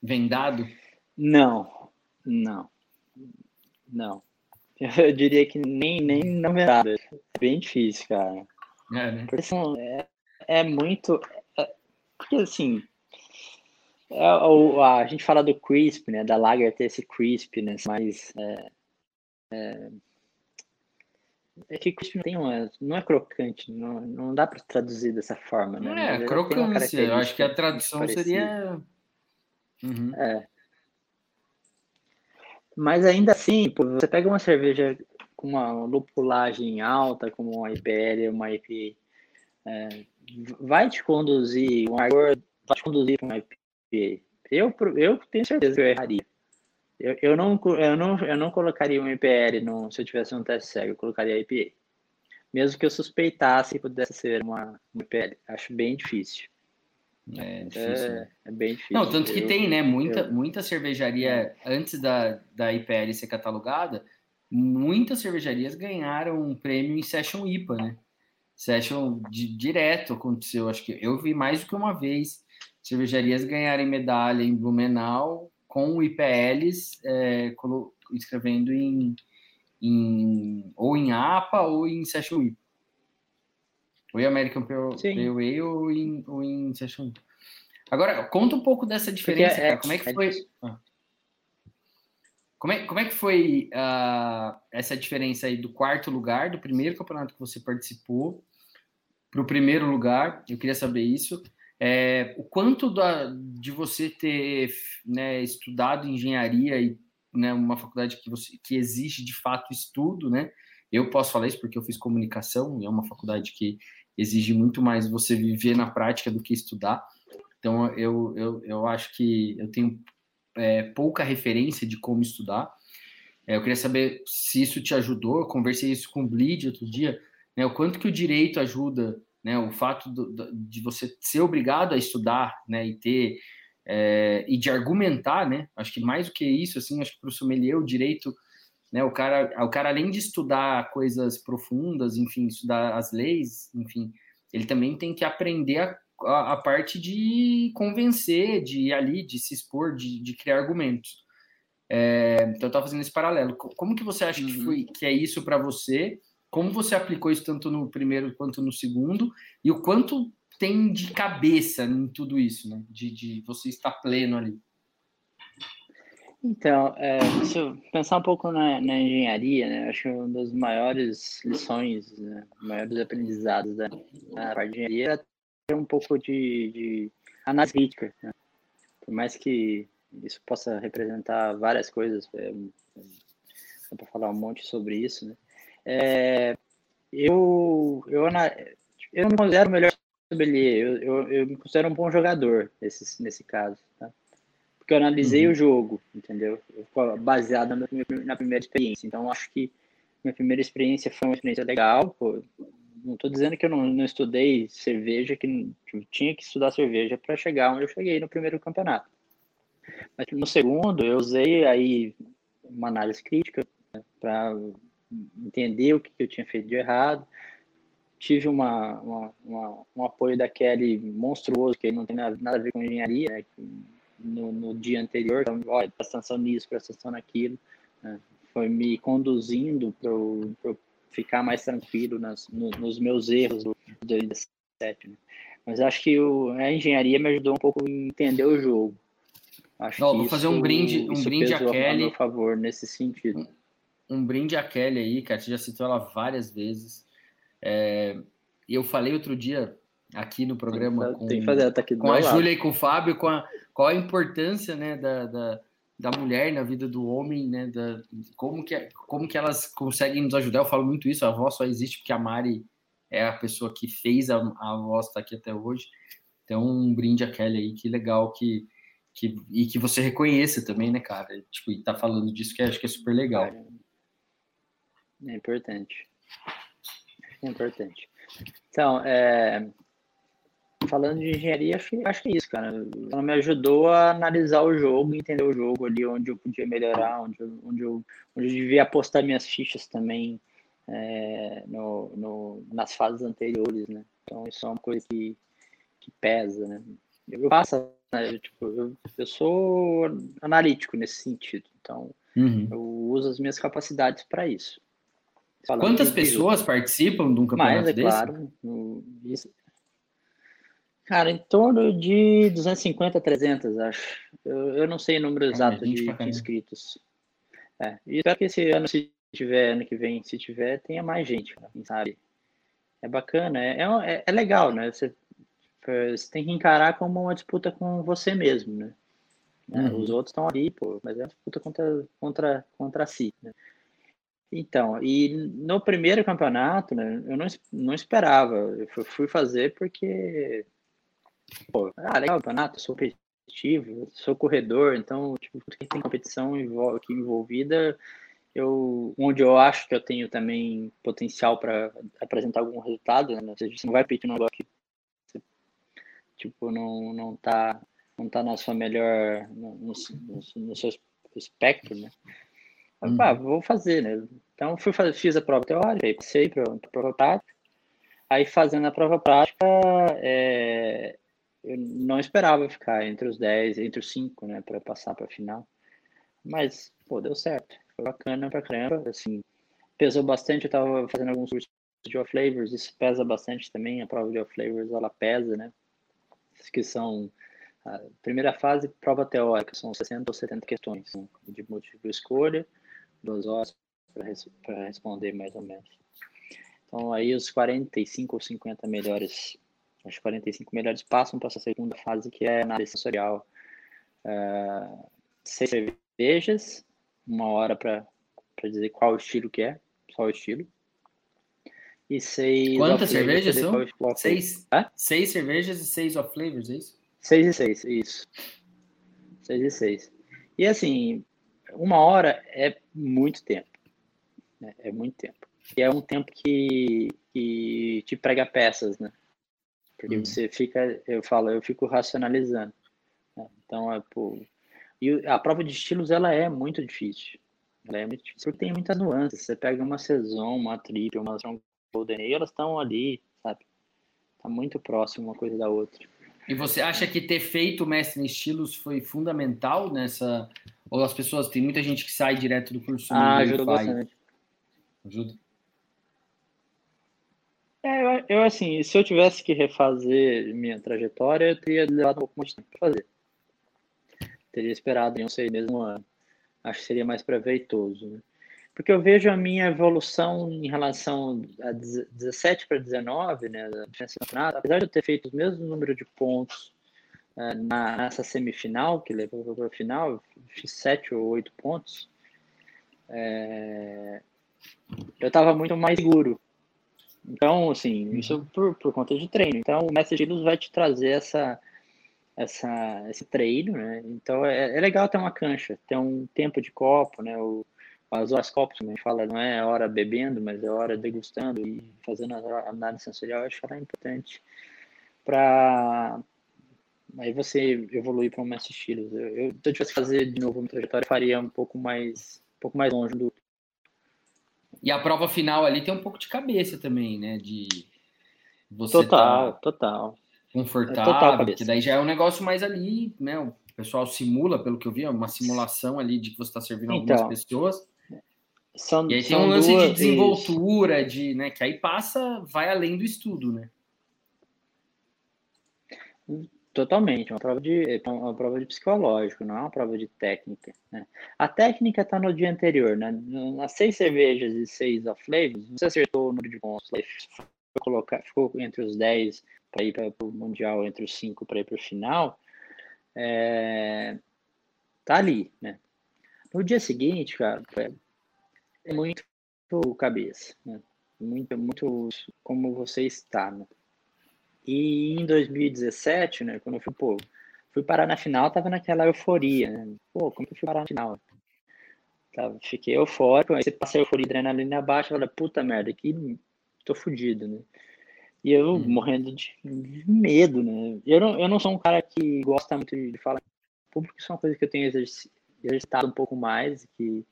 Vendado?
Não, não, não. Eu diria que nem, nem nomeada. É bem difícil, cara. É, né? Porque são, é, é muito. É, porque assim. É, a, a gente fala do crisp, né? Da lager ter esse crispness, mas. É, é, é que crisp não tem uma, não é crocante, não, não dá para traduzir dessa forma, né?
Não é, crocância. Eu acho que a tradução seria.
Uhum. É. Mas ainda assim, pô, você pega uma cerveja com uma lupulagem alta, como uma IPL, uma IPA, é, vai te conduzir, um agor vai te conduzir para uma IPA. Eu, eu tenho certeza que eu erraria. Eu, eu, não, eu, não, eu não colocaria uma IPL no, se eu tivesse um teste cego, eu colocaria IPA. Mesmo que eu suspeitasse que pudesse ser uma, uma IPL. Acho bem difícil.
É, difícil. É, é, bem difícil. Não, tanto que eu, tem, né? Muita, eu... muita cervejaria, é. antes da, da IPL ser catalogada, muitas cervejarias ganharam um prêmio em Session IPA, né? Session de, direto aconteceu, acho que eu vi mais do que uma vez cervejarias ganharem medalha em Blumenau com IPLs é, escrevendo em, em, ou em APA ou em Session IPA. Ou em American Pale, Ale ou em, ou em Session Agora, conta um pouco dessa diferença, é, Como é que é foi... Ah. Como é, como é que foi uh, essa diferença aí do quarto lugar, do primeiro campeonato que você participou, para o primeiro lugar? Eu queria saber isso. É, o quanto da, de você ter né, estudado engenharia e né, uma faculdade que, você, que exige de fato estudo, né? Eu posso falar isso porque eu fiz comunicação, e é uma faculdade que exige muito mais você viver na prática do que estudar. Então, eu, eu, eu acho que eu tenho é, pouca referência de como estudar. É, eu queria saber se isso te ajudou. Eu conversei isso com o Bleed outro dia, né, o quanto que o direito ajuda, né, o fato do, do, de você ser obrigado a estudar né, e ter. É, e de argumentar, né? Acho que mais do que isso, assim, acho que para o sommelier o direito né? O cara, o cara além de estudar coisas profundas, enfim, estudar as leis, enfim, ele também tem que aprender a, a, a parte de convencer, de ir ali, de se expor, de, de criar argumentos. É, então, eu estava fazendo esse paralelo. Como que você acha que, uhum. foi, que é isso para você? Como você aplicou isso tanto no primeiro quanto no segundo? E o quanto tem de cabeça em tudo isso, né? De, de você estar pleno ali.
Então, é, se eu pensar um pouco na, na, engenharia, né, acho que uma das maiores lições, né, maiores aprendizados da, da engenharia é um pouco de, de análise crítica. Né? Por mais que isso possa representar várias coisas, é, dá para falar um monte sobre isso, né? É, eu, eu, eu não me considero o melhor sommelier, eu, eu, eu me considero um bom jogador nesse, nesse caso, tá? porque eu analisei uhum. o jogo, entendeu? Baseado na, na primeira experiência. Então, acho que minha primeira experiência foi uma experiência legal. Pô. Não estou dizendo que eu não, não estudei cerveja, que, eu tinha que estudar cerveja para chegar onde eu cheguei no primeiro campeonato. Mas no segundo, eu usei aí uma análise crítica né, para entender o que eu tinha feito de errado. Tive uma, uma, uma, um apoio da Kelly monstruoso, que não tem nada, a ver com engenharia, né? no, no dia anterior, então, olha, presta atenção nisso, presta atenção naquilo, né? foi me conduzindo para eu ficar mais tranquilo nas, no, nos meus erros do 2017. Né? Mas acho que o, a engenharia me ajudou um pouco a entender o jogo. Acho
Não,
que
vou fazer um brinde, um
isso
brinde a Kelly.
meu favor nesse sentido.
um brinde a Kelly aí, cara. Você já citou ela várias vezes. É, e eu falei outro dia aqui no programa com,
Tem fazer ataque do
com a. Júlia e com o Fábio, com a, qual a importância né, da, da, da mulher na vida do homem, né? Da, como, que, como que elas conseguem nos ajudar. Eu falo muito isso, a voz só existe porque a Mari é a pessoa que fez a, a voz estar aqui até hoje. Então, um brinde a Kelly aí, que legal que, que e que você reconheça também, né, cara? Tipo, e tá falando disso que acho que é super legal.
É importante. É importante. Então, é, falando de engenharia, acho que, é isso, cara. Ela me ajudou a analisar o jogo, entender o jogo ali, onde eu podia melhorar, onde eu, onde eu, onde eu devia apostar minhas fichas também é, no, no, nas fases anteriores, né? Então, isso é uma coisa que, que pesa, né? Eu passo, né? Eu, tipo, eu, eu sou analítico nesse sentido, então
Uhum.
eu uso as minhas capacidades para isso. Falando
Quantas
jogo.
pessoas participam de um campeonato
Mais, é
desse?
claro. no- isso- Cara, em torno de 250 a 300, acho. Eu, eu não sei o número
é
exato
gente
de, inscritos. É, e espero que esse ano, se tiver, ano que vem, se tiver, tenha mais gente, quem sabe. É bacana, é, é, é- é legal, né? Você, você tem que encarar como uma disputa com você mesmo, né? É,
Uhum.
Os outros estão ali, pô, mas é uma disputa contra, contra, contra si, né? Então, e no primeiro campeonato, né, eu não, não esperava. Eu fu- fui fazer porque, pô, ah, legal campeonato, sou competitivo, sou corredor, então, tipo, tudo que tem competição aqui envolvida, eu, onde eu acho que eu tenho também potencial para apresentar algum resultado, né? Ou seja, você não vai pedir um negócio que você, tipo, não, não tá, não tá na sua melhor, no, no, no- seu espectro, né?
Uhum.
ah, vou fazer, né? Então fui fazer, fiz a prova teórica, passei para a prova prática. Aí fazendo a prova prática, é, eu não esperava ficar entre os 10, entre os 5, né, para passar para a final. Mas, pô, deu certo. Foi bacana pra caramba, assim. Pesou bastante, eu tava fazendo alguns cursos de off-flavors, isso pesa bastante também, a prova de off-flavors, ela pesa, né? Que são a primeira fase, prova teórica, são 60 ou 70 questões né, de múltipla escolha, duas horas para responder mais ou menos. Então aí os 45 ou 50 melhores, os 45 melhores passam para essa segunda fase que é análise sensorial. Uh, seis cervejas, uma hora para dizer qual estilo que é, só o estilo. E seis.
Quantas cervejas são? Seis.
Hã?
Seis cervejas e seis off flavors, é isso?
Seis e seis, isso. Seis e seis. E assim, uma hora é muito tempo. Né? É muito tempo. E é um tempo que, que te prega peças, né? Porque
Uhum.
você fica, eu falo, eu fico racionalizando. né? Então, é, pô, e a prova de estilos, ela é muito difícil. Ela é muito difícil, porque tem muitas nuances. Você pega uma saison, uma triple, uma Strong Golden Ale, elas estão ali, sabe? Tá muito próximo uma coisa da outra.
E você acha que ter feito o mestre em estilos foi fundamental nessa. Ou as pessoas, tem muita gente que sai direto do curso
Ah,
e
ajuda bastante.
Ajuda?
É, eu, assim, se eu tivesse que refazer minha trajetória, eu teria levado um pouco mais de tempo para fazer. Teria esperado em um seis ano. Acho que seria mais proveitoso. Né? Porque eu vejo a minha evolução em relação a 17 para 19, né, apesar de eu ter feito o mesmo número de pontos uh, na, nessa semifinal, que levou para a final, fiz 7 ou 8 pontos, é, eu estava muito mais seguro. Então, assim, isso por, por conta de treino. Então, o Mestre Gilos vai te trazer essa, essa, esse treino, né? Então, é, é legal ter uma cancha, ter um tempo de copo, né? O, as horas copos, como a gente fala, não é hora bebendo, mas é hora degustando e fazendo a análise sensorial, eu acho que ela é importante para aí você evoluir para um mestre estilos. Eu, eu, se eu tivesse que fazer de novo uma trajetória, eu faria um pouco mais, um pouco mais longe do
e a prova final ali tem um pouco de cabeça também, né? De
você total, tá total.
confortável, é total porque daí já é um negócio mais ali, né? O pessoal simula, pelo que eu vi, é uma simulação ali de que você está servindo então, algumas pessoas.
São,
e aí tem um lance duas, de desenvoltura, isso. de, né? Que aí passa, vai além do estudo, né?
Totalmente, uma prova de é uma prova de psicológico, não é uma prova de técnica. Né? A técnica está no dia anterior, né? Nas seis cervejas e seis off-flavors, você acertou o número de pontos, colocar, ficou entre os 10 para ir para o Mundial, entre os 5 para ir para o final, é, tá ali, né? No dia seguinte, cara, é, é muito cabeça, né? Muito, muito como você está, né? E em 2017, né, quando eu fui, pô, fui parar na final, tava naquela euforia, né? Pô, como que eu fui parar na final? Tava, fiquei eufórico, aí você passa a euforia adrenalina abaixo, fala, puta merda, aqui tô fudido, né? E eu hum. morrendo de medo, né? Eu não, eu não sou um cara que gosta muito de falar público, isso é uma coisa que eu tenho exercitado um pouco mais, que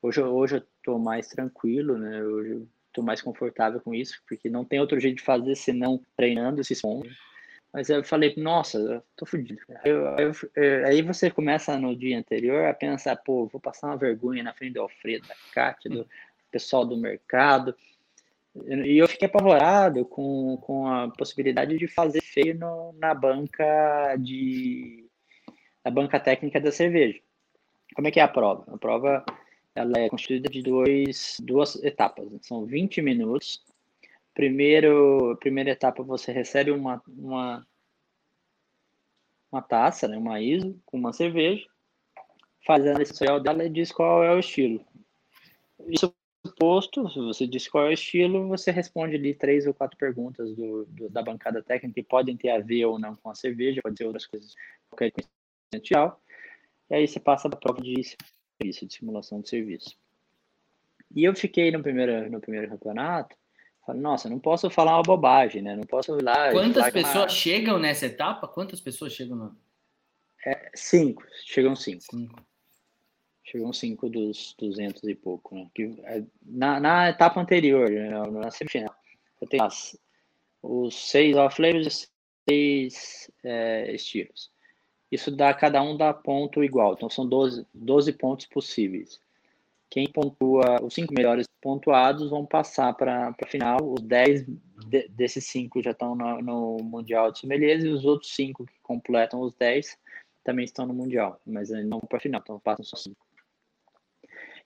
hoje, hoje eu tô mais tranquilo, né? Hoje tô mais confortável com isso, porque não tem outro jeito de fazer senão treinando esse som. Mas eu falei, nossa, eu tô fudido. Eu, eu, eu, aí você começa no dia anterior a pensar, pô, vou passar uma vergonha na frente do Alfredo, da Cátia, do pessoal do mercado. E eu fiquei apavorado com, com a possibilidade de fazer feio no, na banca de na banca técnica da cerveja. Como é que é a prova? A prova ela é constituída de dois, duas etapas. Né? São 20 minutos. Primeiro, primeira etapa você recebe uma, uma, uma taça, né, uma ISO, com uma cerveja, faz a sensorial dela e diz qual é o estilo. Isso posto, se você diz qual é o estilo, você responde ali três ou quatro perguntas do, do, da bancada técnica que podem ter a ver ou não com a cerveja, pode ser outras coisas, qualquer coisa. E aí você passa da prova de serviço, de simulação de serviço. E eu fiquei no primeiro, no primeiro campeonato, falei, nossa, não posso falar uma bobagem, né? Não posso ir lá.
Quantas pessoas uma... chegam nessa etapa? Quantas pessoas chegam no...
É, cinco, chegam cinco. cinco. Chegam cinco dos duzentos e pouco, né? Que, é, na, na etapa anterior, né? na semifinal, eu tenho as, os seis off-flavors e seis é, estilos isso dá, cada um dá ponto igual. Então são 12, 12 pontos possíveis. Quem pontua, os cinco melhores pontuados vão passar para a final. Os 10 de, desses cinco já estão no, no, Mundial de Sommeliers e os outros cinco que completam os 10 também estão no Mundial, mas não para a final, então passam só cinco.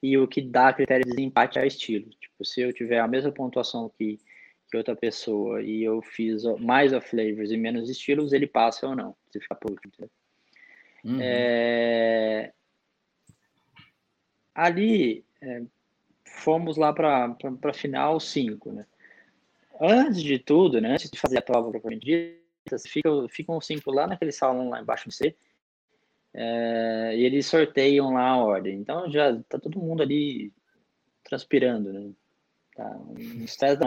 E o que dá critério de desempate é estilo. Tipo, se eu tiver a mesma pontuação que, que outra pessoa e eu fiz mais of flavors e menos estilos, ele passa ou não, se ficar por último. Uhum. É... Ali, é, fomos lá para a final 5, né? Antes de tudo, né, antes de fazer a prova propriamente dita, ficam, ficam cinco lá naquele salão lá embaixo do C, é, e eles sorteiam lá a ordem. Então já tá todo mundo ali transpirando, né? Tá um estresse.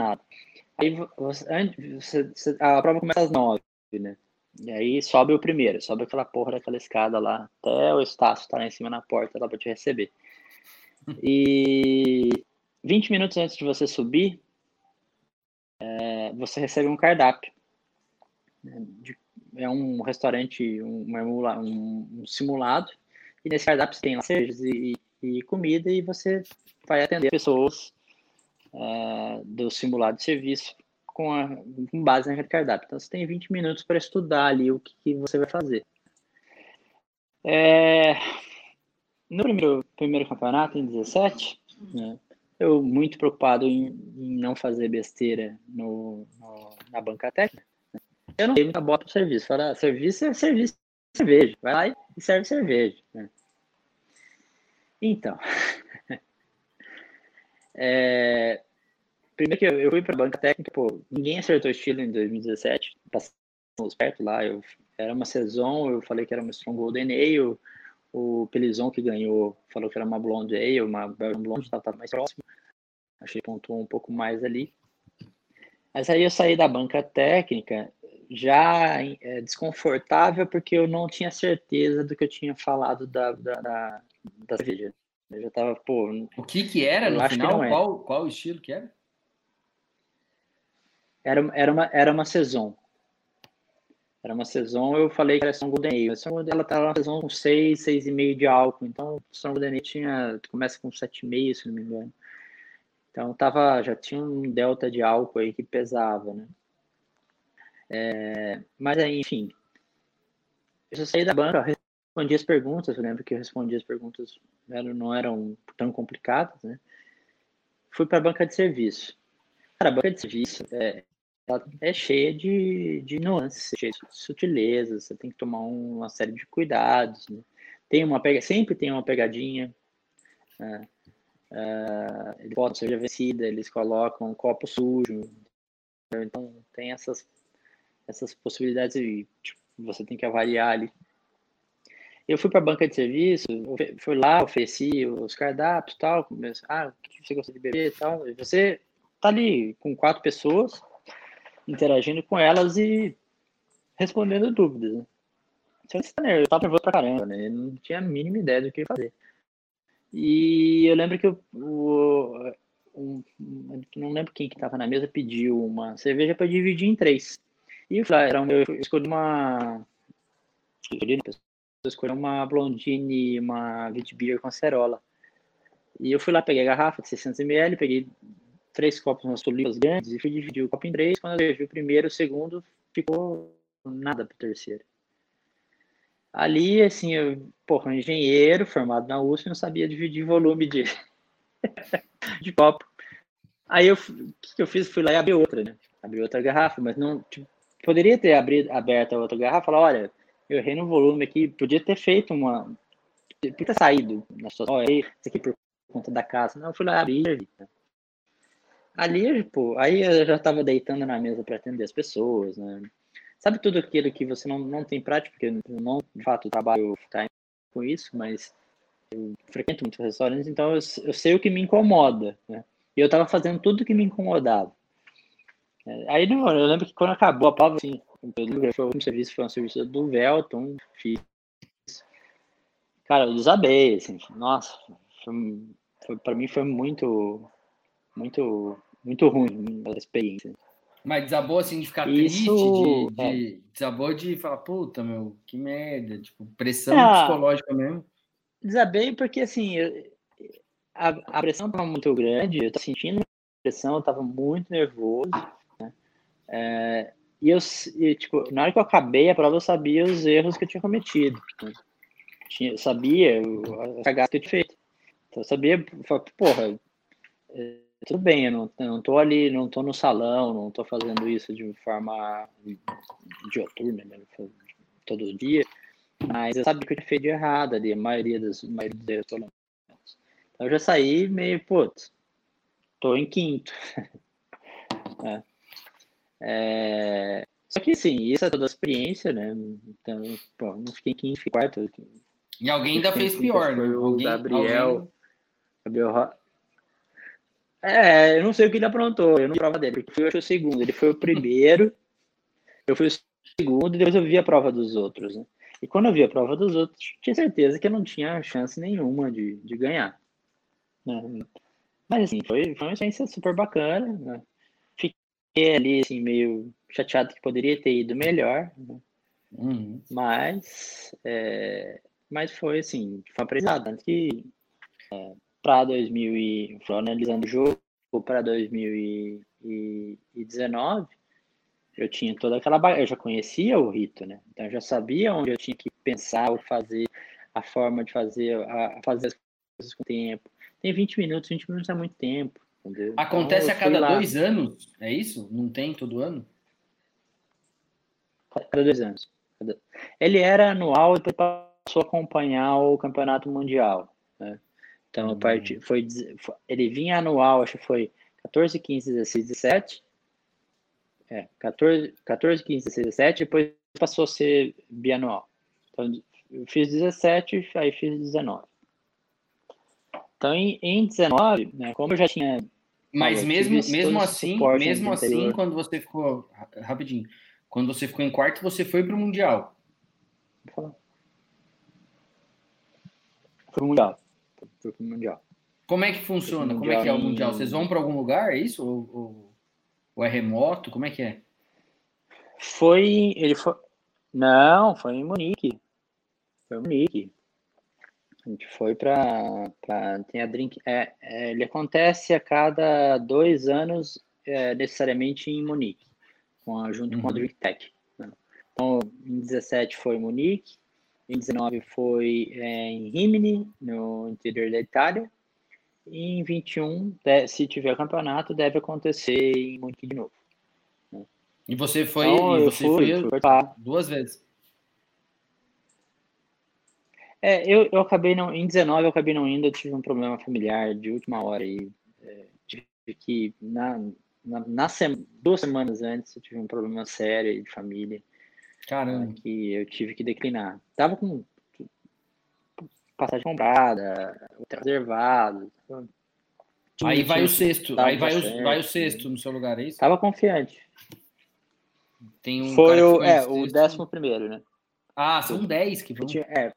Aí você, você, a prova começa às nove, né? E aí sobe o primeiro, sobe aquela porra daquela escada lá, até o Estácio tá lá em cima na porta lá pra te receber. E 20 minutos antes de você subir, é, você recebe um cardápio. É um restaurante, um, um, um simulado, e nesse cardápio você tem lá cervejas e, e, comida, e você vai atender pessoas é, do simulado de serviço com, a, com base naquele cardápio. Então, você tem 20 minutos para estudar ali o que, que você vai fazer. É, no primeiro, primeiro campeonato, em 17, né, eu muito preocupado em, em não fazer besteira no, no, na banca técnica. Né. Eu não dei muita bola para o serviço. Falei, ah, serviço é serviço cerveja. Vai lá e serve cerveja. Né? Então, é, Primeiro que eu, fui para a banca técnica, pô, ninguém acertou estilo em 2017, passamos perto lá, eu, era uma saison, eu falei que era uma Strong Golden Ale, o Pelizon que ganhou falou que era uma Blonde Ale, uma Belgian Blonde, estava mais próximo, achei pontuou um pouco mais ali. Mas aí eu saí da banca técnica já é, desconfortável porque eu não tinha certeza do que eu tinha falado da, da, da, da cerveja. Eu já tava, pô...
O que que era no final? É. Qual, qual estilo que era?
Era, era, uma, era uma saison. Era uma saison, eu falei que era São Golden Ale. Ela estava na saison com 6, 6,5 de álcool. Então, São Golden Ale tinha, começa com 7,5, se não me engano. Então, tava, já tinha um delta de álcool aí que pesava, né? É, mas aí, enfim, eu saí da banca, respondi as perguntas, eu lembro que eu respondi as perguntas, não, não eram tão complicadas, né? Fui para a banca de serviço. Cara, a banca de serviço é, é cheia de, de nuances, cheia de sutilezas, você tem que tomar uma série de cuidados, né? Tem uma pega, sempre tem uma pegadinha. Né? Uh, botam cerveja vencida, eles colocam um copo sujo. Então tem essas, essas possibilidades e tipo, você tem que avaliar ali. Eu fui para a banca de serviço, fui lá, ofereci os cardápios tal, ah, o que você gosta de beber e tal. E você tá ali com quatro pessoas, interagindo com elas e respondendo dúvidas. Né? Eu tava nervoso pra caramba, né? Eu não tinha a mínima ideia do que fazer. E eu lembro que o, o um, não lembro quem que estava na mesa pediu uma cerveja para dividir em três. E eu falei, era um, eu escolhi uma eu escolhi uma blondine, uma Vitbeer com acerola. E eu fui lá, peguei a garrafa de 600ml, peguei três copos, umas tulipas grandes, e fui dividir o copo em três. Quando eu servi o primeiro, o segundo, ficou nada pro terceiro. Ali, assim, eu, porra, um engenheiro formado na USP, não sabia dividir volume de, de copo. Aí eu, o que, eu fiz? Fui lá e abri outra, né? Abri outra garrafa, mas não, tipo, poderia ter abrido, aberto a outra garrafa e falar, olha, eu errei no volume aqui, podia ter feito uma, podia ter saído na sua, olha, isso aqui por conta da casa. Não, eu fui lá e né? Ali, pô, aí eu já tava deitando na mesa para atender as pessoas, né? Sabe tudo aquilo que você não, não tem prática, porque eu não, de fato, trabalho com isso, mas eu frequento muitos restaurantes, então eu, eu sei o que me incomoda, né? E eu estava fazendo tudo que me incomodava. É, aí eu lembro que quando acabou a prova, assim, um serviço, foi um serviço do Velton, fiz. Cara, eu desabei, assim, nossa, foi, foi, pra mim foi muito, muito, muito ruim a experiência.
Mas desabou assim de ficar Isso, triste, de, é. de, desabou de falar, puta, meu, que merda, tipo, pressão é, psicológica mesmo.
Desabei porque assim, eu, a, a pressão estava muito grande, eu tava sentindo pressão, eu tava muito nervoso, né? É, e eu, e, tipo, na hora que eu acabei a prova, eu sabia os erros que eu tinha cometido. Né? Tinha, eu sabia a cagada que eu tinha feito. Então eu sabia, porra, é, tudo bem, eu não, eu não tô ali, não tô no salão, não tô fazendo isso de forma dioturna, né? todo dia, mas eu sabia que eu tinha feito de errado ali, a maioria dos, a maioria dos então eu já saí meio, putz, tô em quinto. é. É... Só que sim, isso é toda a experiência, né? Então, pô, não fiquei em quinto, fiquei quarto.
E alguém ainda fez pior, né?
O alguém, Gabriel, alguém... Gabriel é, eu não sei o que ele aprontou, eu não prova dele, porque fui eu o segundo, ele foi o primeiro, eu fui o segundo, e depois eu vi a prova dos outros, né? E quando eu vi a prova dos outros, tinha certeza que eu não tinha chance nenhuma de, de ganhar. Né? Mas assim, foi, foi uma experiência super bacana, né? Fiquei ali, assim, meio chateado que poderia ter ido melhor, né? uhum. mas, é, mas foi, assim, foi aprendizado, tanto que é, para 2000 e analisando o jogo para 2019, eu tinha toda aquela eu já conhecia o rito, né? Então eu já sabia onde eu tinha que pensar, o fazer, a forma de fazer, a, fazer as coisas com tempo. Tem 20 minutos, 20 minutos é muito tempo. Entendeu?
Acontece então, a cada dois anos, é isso? Não tem todo ano?
Cada dois anos. Ele era anual e passou a acompanhar o campeonato mundial. Né? Então, a parte, hum. foi, ele vinha anual, acho que foi 14, 15, 16, 17. É, 14, 14 15, 16, 17, depois passou a ser bianual. Então, eu fiz 17, aí fiz 19. Então, em, em 19, né, como eu já tinha.
Mas mesmo, mesmo assim, mesmo assim, quando você ficou. Rapidinho. Quando você ficou em quarto, você foi para o Mundial.
Foi Mundial foi pro Mundial.
Como é que funciona? Como é que é o Mundial? Vocês vão para algum lugar, é isso? Ou, ou, ou, é remoto? Como é que é?
Foi. Ele foi. Não, foi em Munique. Foi em Munique. A gente foi para. Tem a Drink. É, é, ele acontece a cada dois anos, é, necessariamente em Munique, com a, junto uhum. com a uhum. Drink Tech. Né? Então, em 17 foi Munique, em 19 foi é, em Rimini, no interior da Itália. E em 21, se tiver campeonato, deve acontecer em Munique de novo.
Né? E você foi, então, e você fui, foi duas vezes?
É, eu, eu acabei não. Em 19 eu acabei não indo, eu tive um problema familiar de última hora e é, tive que. Na, na, na duas semanas antes eu tive um problema sério de família.
Caramba.
Que eu tive que declinar. Tava com passagem comprada, reservado.
Aí vai o sexto. Aí vai o, vai o sexto no seu lugar, é isso?
Tava confiante.
Tem um
Foi o, é, o décimo primeiro, né?
Ah, são dez que vão.
É,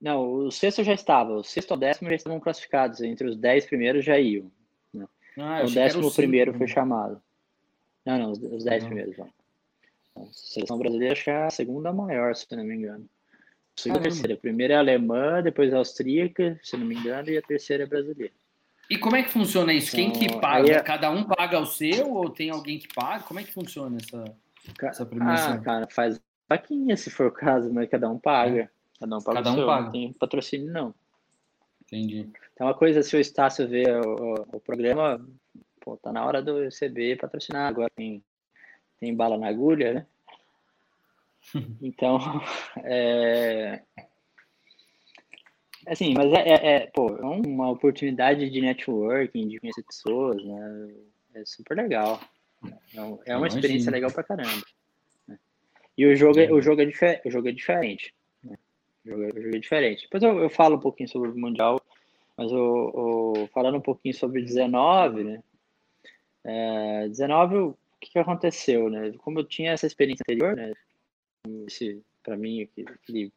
não, o sexto já estava. O sexto e o décimo já estavam classificados. Entre os dez primeiros já iam. Né? Ah, o décimo o primeiro foi chamado. Não, não, os, dez primeiros vão. A seleção brasileira acho que é a segunda maior, se não me engano. A segunda terceira. A primeira é a alemã, depois a austríaca, se não me engano, e a terceira é brasileira.
E como é que funciona isso? Quem que então, paga? É... Cada um paga o seu ou tem alguém que paga? Como é que funciona essa, essa premiação?
Ah, cara, faz vaquinha se for o caso, mas cada um paga. É. Cada um paga Cada um seu, paga. Não tem patrocínio, não.
Entendi.
Então, uma coisa, se o Estácio vê o, o, o, programa, pô, tá na hora do CB patrocinar. Agora tem, tem bala na agulha, né? Então, é... Assim, mas é, é, é, pô, é uma oportunidade de networking, de conhecer pessoas, né? É super legal. É, é uma experiência legal pra caramba. Né? E o jogo, é, o jogo, é, o jogo é diferente. Jogo, jogo é diferente. Depois eu, eu, falo um pouquinho sobre o Mundial, mas eu, eu falando um pouquinho sobre 19, né? É, 19, o que, que aconteceu, né? Como eu tinha essa experiência anterior, né? Esse, para mim, aquele,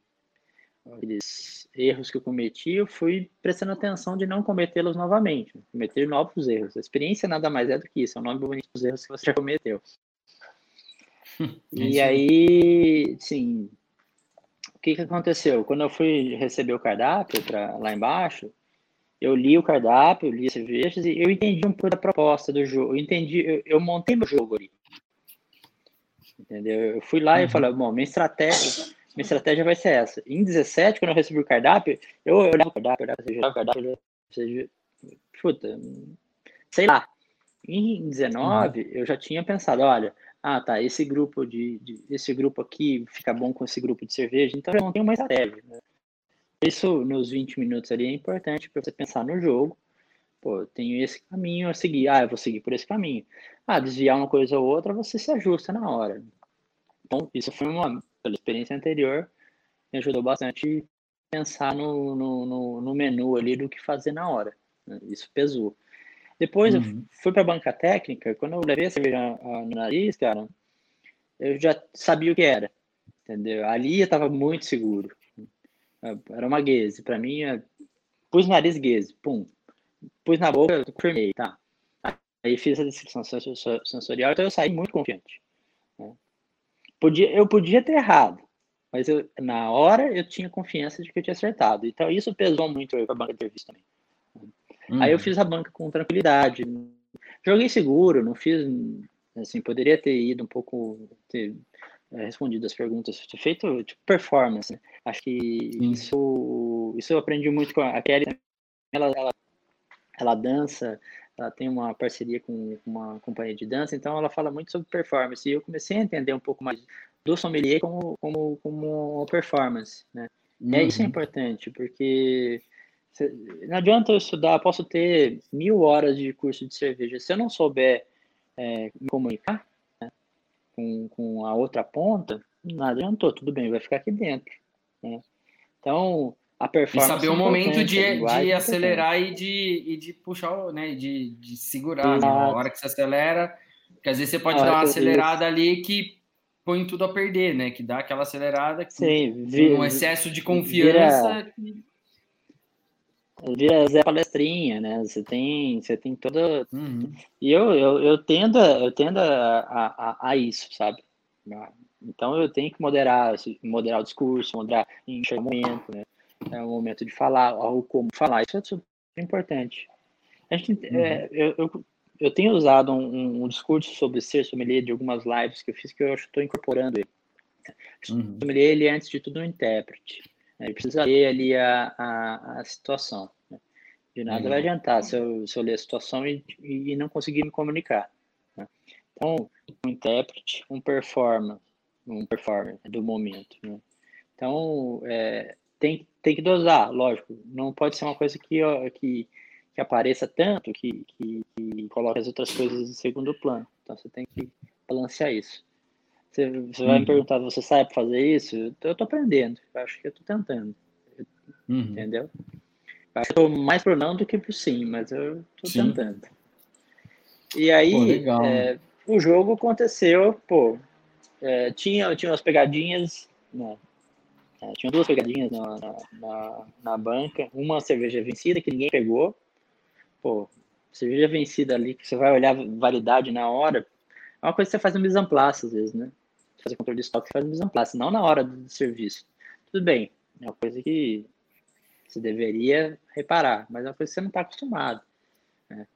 aqueles erros que eu cometi, eu fui prestando atenção de não cometê-los novamente, cometer novos erros. A experiência nada mais é do que isso, é o nome bonito dos erros que você já cometeu. e aí, sim, que, que aconteceu? Quando eu fui receber o cardápio pra, lá embaixo, eu li o cardápio, li as cervejas e eu entendi um pouco da proposta do jogo. Eu entendi, eu, eu montei meu jogo ali. Entendeu? Eu fui lá uhum. e falei, bom, minha estratégia, minha estratégia vai ser essa. Em 17, quando eu recebi o cardápio, eu olhava o cardápio, olhava o cardápio, seja, puta, sei lá. Em 19, uhum. eu já tinha pensado, olha, ah, tá, esse grupo de, de, esse grupo aqui fica bom com esse grupo de cerveja, então eu tenho mais estratégia. Né? Isso nos 20 minutos ali é importante para você pensar no jogo. Pô, tenho esse caminho a seguir. Ah, eu vou seguir por esse caminho. Ah, desviar uma coisa ou outra, você se ajusta na hora. Então, isso foi uma, pela experiência anterior, me ajudou bastante pensar no, no, no, no menu ali do que fazer na hora. Isso pesou. Depois uhum. eu fui para a banca técnica, quando eu levei a cerveja no nariz, cara, eu já sabia o que era, entendeu? Ali eu estava muito seguro. Era uma guese, para mim, é... pus no nariz guese, pum. Pus na boca, confirmei, tá. Aí fiz a descrição sensorial, então eu saí muito confiante. Né? Podia, eu podia ter errado, mas eu, na hora eu tinha confiança de que eu tinha acertado. Então isso pesou muito para a banca de serviço também. Uhum. Aí eu fiz a banca com tranquilidade. Joguei seguro, não fiz. Assim, poderia ter ido um pouco. Ter é, respondido as perguntas, feito tipo, performance. Né? Acho que isso, isso eu aprendi muito com a Kelly. Ela, ela, ela dança, ela tem uma parceria com uma companhia de dança, então ela fala muito sobre performance. E eu comecei a entender um pouco mais do sommelier como, como, como performance, né? Uhum. É isso é uhum. importante, porque não adianta eu estudar, posso ter mil horas de curso de cerveja. Se eu não souber é, me comunicar com, com a outra ponta, nada adiantou, tudo bem, vai ficar aqui dentro. Né? Então, a performance.
E saber o momento de, de acelerar e de, e de puxar, né? De, de segurar. Né? A hora que você acelera, porque às vezes você pode dar uma acelerada ali que põe tudo a perder, né? Que dá aquela acelerada que
Sim,
um excesso de confiança. Vira... Que
vira Zé Palestrinha, né? Você tem, você tem toda. Uhum. E eu, eu, eu tendo, a, eu tendo a, a, a, isso, sabe? Então eu tenho que moderar, moderar o discurso, moderar enxergar o momento, né? É o momento de falar, ou como falar. Isso é super importante. A gente, uhum. é, eu, eu, eu, tenho usado um, um, discurso sobre ser sommelier de algumas lives que eu fiz que eu acho que estou incorporando ele. Uhum. Sommelier, ele é, antes de tudo, um intérprete. Ele precisa ler ali a, a, a situação. Né? De nada vai adiantar se eu, se eu ler a situação e, e não conseguir me comunicar. Né? Então, um intérprete, um performer, um performer do momento. Né? Então, é, tem, tem que dosar, lógico. Não pode ser uma coisa que, que, que apareça tanto que, que, que coloque as outras coisas em segundo plano. Então, você tem que balancear isso. Você, você vai me uhum. perguntar, você sabe fazer isso? Eu estou aprendendo. Eu acho que eu estou tentando. Uhum. Entendeu? Eu acho que eu mais pro não do que pro sim, mas eu estou tentando. E aí, pô, é, o jogo aconteceu, pô, é, tinha, tinha umas pegadinhas, né? É, tinha duas pegadinhas na, na, na, banca, uma cerveja vencida que ninguém pegou, pô, cerveja vencida ali, que você vai olhar validade na hora, é uma coisa que você faz no mise às vezes, né? Fazer controle de estoque, faz mise não na hora do serviço. Tudo bem, é uma coisa que você deveria reparar, mas é uma coisa que você não está acostumado. Né?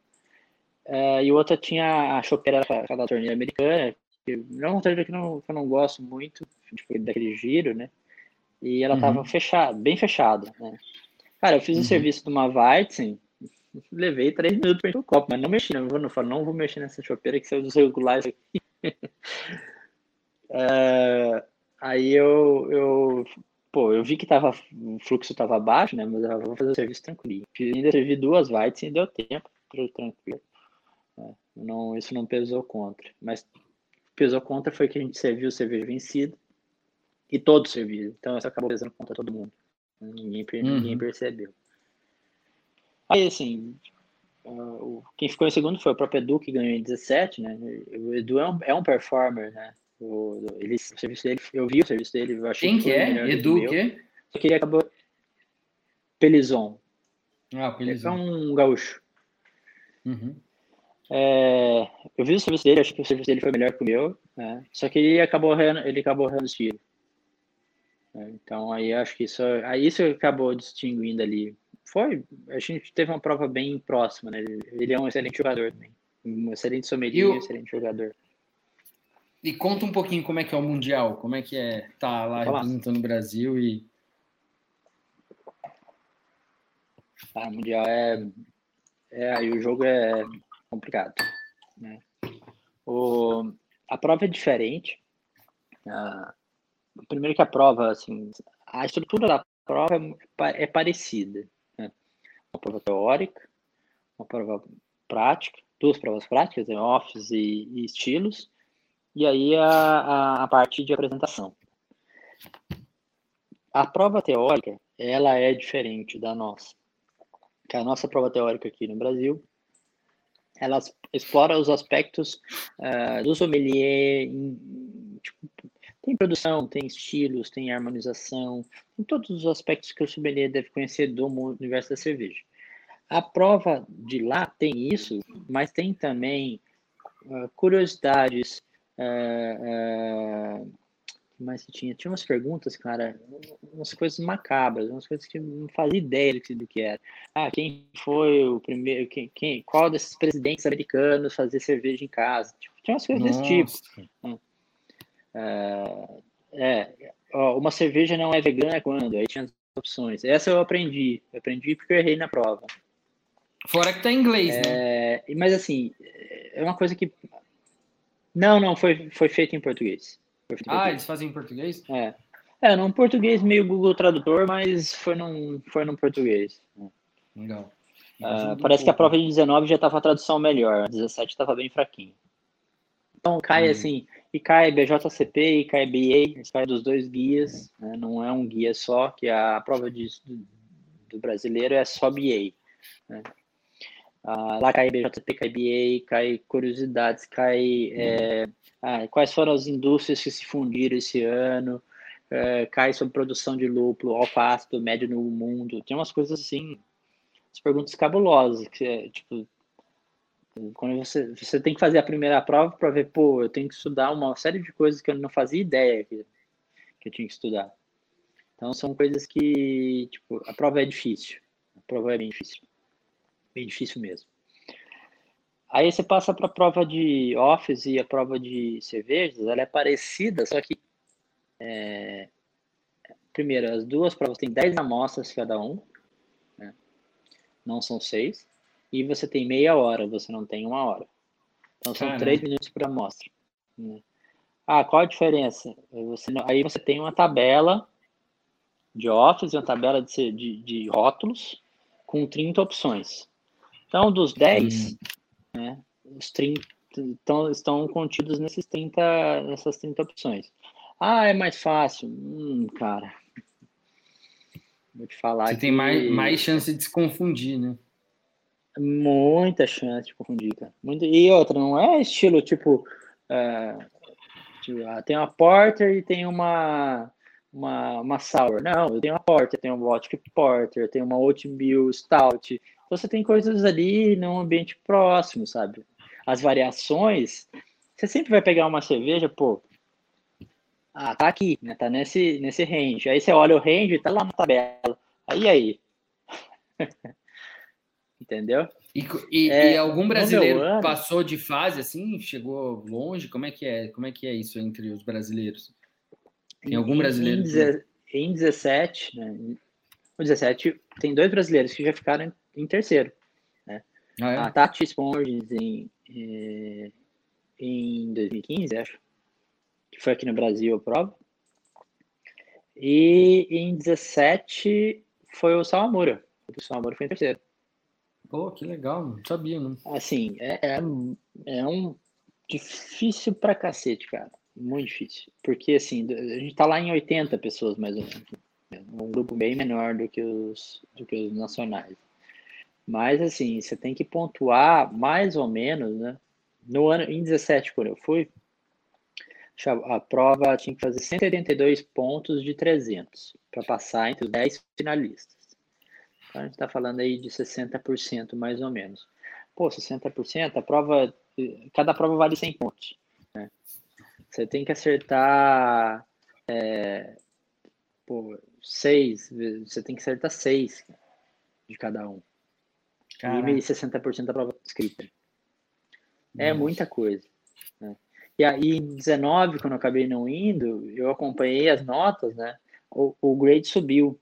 É, e outra tinha a chopeira da torneira americana, que não é uma torneira que, não, que eu não gosto muito, tipo, daquele giro, né? E ela estava uhum. fechada, bem fechada, né? Cara, eu fiz o uhum. serviço de uma Weizen, levei três minutos para encher o copo, mas não mexi, não vou, não, falo, não vou mexer nessa chopeira que saiu dos regulares aqui. é, aí eu, eu, pô, eu vi que tava, o fluxo estava baixo, né? Mas eu vou fazer o serviço tranquilo. Fiz, ainda servi duas Weizen e deu tempo, tranquilo. É, não, isso não pesou contra. Mas pesou contra foi que a gente serviu cerveja vencida e todos serviram. Então isso acabou pesando contra todo mundo. Ninguém, uhum. ninguém percebeu. Aí, assim, uh, quem ficou em segundo foi o próprio Edu, que ganhou em 17, né? O Edu é um, é um performer, né? O, ele, o serviço dele, eu vi o serviço dele, eu achei
Quem que, é? Edu o quê?
Só que ele acabou... Pelizon.
Ah, Pelizon.
Ele é um gaúcho.
Uhum.
É, eu vi o serviço dele, acho que o serviço dele foi melhor que o meu, né? Só que ele acabou ele acabou o estilo. É, então aí acho que isso, aí isso acabou distinguindo ali. Foi, a gente teve uma prova bem próxima, né? Ele é um excelente jogador também. Um excelente sommelier, um excelente jogador.
E conta um pouquinho como é que é o Mundial, como é que é tá lá representando o Brasil e.
Ah, Mundial é. É, aí o jogo é complicado. Né? O, a prova é diferente. Ah, primeiro que a prova, assim, a estrutura da prova é, é parecida. Né? Uma prova teórica, uma prova prática, duas provas práticas, né? office e, e, estilos, e aí a, a, a parte de apresentação. A prova teórica, ela é diferente da nossa. Que a nossa prova teórica aqui no Brasil, ela explora os aspectos uh, do sommelier, em, tipo, tem produção, tem estilos, tem harmonização, tem todos os aspectos que o sommelier deve conhecer do universo da cerveja. A prova de lá tem isso, mas tem também uh, curiosidades, uh, uh, mais que tinha? Tinha umas perguntas, cara, umas coisas macabras, umas coisas que não fazia ideia do que era. Ah, quem foi o primeiro, quem, quem qual desses presidentes americanos fazia cerveja em casa? Tipo, tinha umas coisas Nossa. desse tipo. É, é, uma cerveja não é vegana quando? Aí tinha as opções. Essa eu aprendi. Eu aprendi porque eu errei na prova.
Fora que tá em inglês, né?
é, né? Mas assim, é uma coisa que. Não, não, foi, foi feito em português.
Em ah, português. eles fazem em português?
É. É, num português meio Google Tradutor, mas foi num, foi num português.
Legal.
Uh, parece que a prova de 19 já estava a tradução melhor, a 17 estava bem fraquinho. Então cai hum. assim, e cai BJCP e cai BA, cai dos dois guias, né? não é um guia só, que a prova de, do, do brasileiro é só BA. Né? Ah, lá cai BJCP, cai BA, cai curiosidades, cai é, ah, quais foram as indústrias que se fundiram esse ano, é, cai sobre produção de lúpulo, alface médio no mundo, tem umas coisas assim, as perguntas cabulosas, que é, tipo, quando você, você tem que fazer a primeira prova para ver, pô, eu tenho que estudar uma série de coisas que eu não fazia ideia que, que eu tinha que estudar. Então são coisas que, tipo, a prova é difícil. A prova é bem difícil. Bem difícil mesmo. Aí você passa para a prova de office e a prova de cervejas, ela é parecida, só que é, primeiro, as duas provas têm 10 amostras cada um, né? não são seis, e você tem meia hora, você não tem uma hora. Então são Caramba. três minutos por amostra. Né? Ah, qual a diferença? Você, aí você tem uma tabela de office, uma tabela de, de, de rótulos com 30 opções. Então, dos 10, hum. né, os 30 estão, estão contidos nesses 30, nessas 30 opções. Ah, é mais fácil. Hum, cara. Vou te falar.
Você que... tem mais, mais chance de se confundir, né?
Muita chance de confundir, cara. Muito... E outra, não é estilo tipo. Uh, tipo ah, tem uma Porter e tem uma, uma, uma Sour. Não, eu tenho uma Porter, tenho uma Vodka Porter, tenho uma Oatmeal Stout. Você tem coisas ali num ambiente próximo, sabe? As variações, você sempre vai pegar uma cerveja, pô, ah, tá aqui, né? Tá nesse, nesse range. Aí você olha o range, tá lá na tabela. Aí aí. Entendeu?
E, e, é, e algum brasileiro ano, passou de fase assim, chegou longe? Como é que é? Como é que é isso entre os brasileiros? Tem algum em, brasileiro?
Em, em 17, né? No 17 tem dois brasileiros que já ficaram em, terceiro. Né? Ah, é? A Tati Sponges em, eh, em 2015, acho que foi aqui no Brasil a prova. E em 17 foi o Sawamura. O Sawamura foi em terceiro.
Pô, que legal, não sabia, não.
Assim, é, é, é um difícil pra cacete, cara. Muito difícil. Porque, assim, a gente tá lá em 80 pessoas, mais ou menos. Um grupo bem menor do que os, do que os nacionais. Mas, assim, você tem que pontuar mais ou menos, né? No ano, em 17, quando eu fui, a prova tinha que fazer 182 pontos de 300 para passar entre os 10 finalistas. Então a gente está falando aí de 60% mais ou menos. Pô, 60%, a prova, cada prova vale 100 pontos. Né? Você tem que acertar é, pô, seis, você tem que acertar seis de cada um. Caraca. E 60% da prova escrita. É Nossa. muita coisa. Né? E aí, em 19, quando eu acabei não indo, eu acompanhei as notas, né? O, o grade subiu,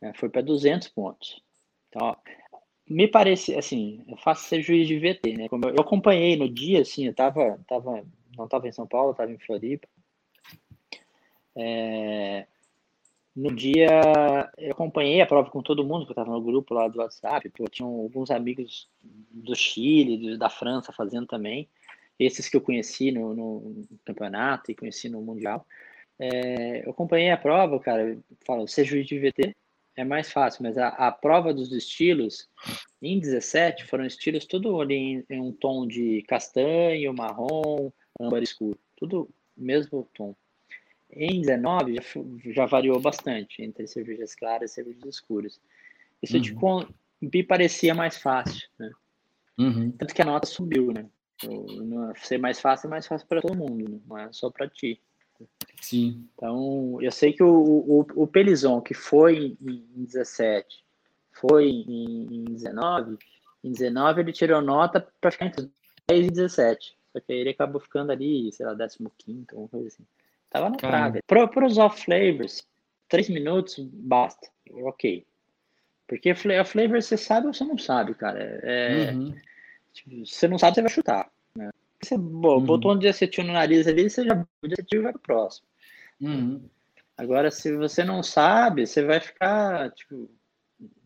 né? foi para 200 pontos. Então, ó, me parece, assim, é fácil ser juiz de VT, né? Como eu acompanhei no dia, assim, eu tava, tava não estava em São Paulo, estava em Floripa. É, no dia, eu acompanhei a prova com todo mundo, que eu estava no grupo lá do WhatsApp, pô, tinham alguns amigos do Chile, da França fazendo também esses que eu conheci no, no campeonato e conheci no Mundial. É, eu acompanhei a prova, cara, falo, ser juiz de VT é mais fácil, mas a, a prova dos estilos, em 17, foram estilos tudo ali em, em um tom de castanho, marrom, âmbar escuro, tudo mesmo tom. Em 19 já, já variou bastante entre cervejas claras e cervejas escuras. Isso uhum. de, me parecia mais fácil, né? Uhum. Tanto que a nota subiu, né? ser mais fácil é mais fácil para todo mundo, né? não é só para ti.
Sim.
Então, eu sei que o, o, o Pelizon, que foi em 17, foi em, em 19, em 19 ele tirou nota para ficar entre 10 e 17. Só que aí ele acabou ficando ali, sei lá, 15, alguma coisa assim. Tava na praga. Para os off-flavors, 3 minutos basta. Ok. Porque a flavor você sabe ou você não sabe, cara. É, uhum. Tipo, você não sabe, você vai chutar. Né? Você uhum. botou um de acetil no nariz ali, você já o acetil vai pro próximo. Uhum. Agora, se você não sabe, você vai ficar, tipo...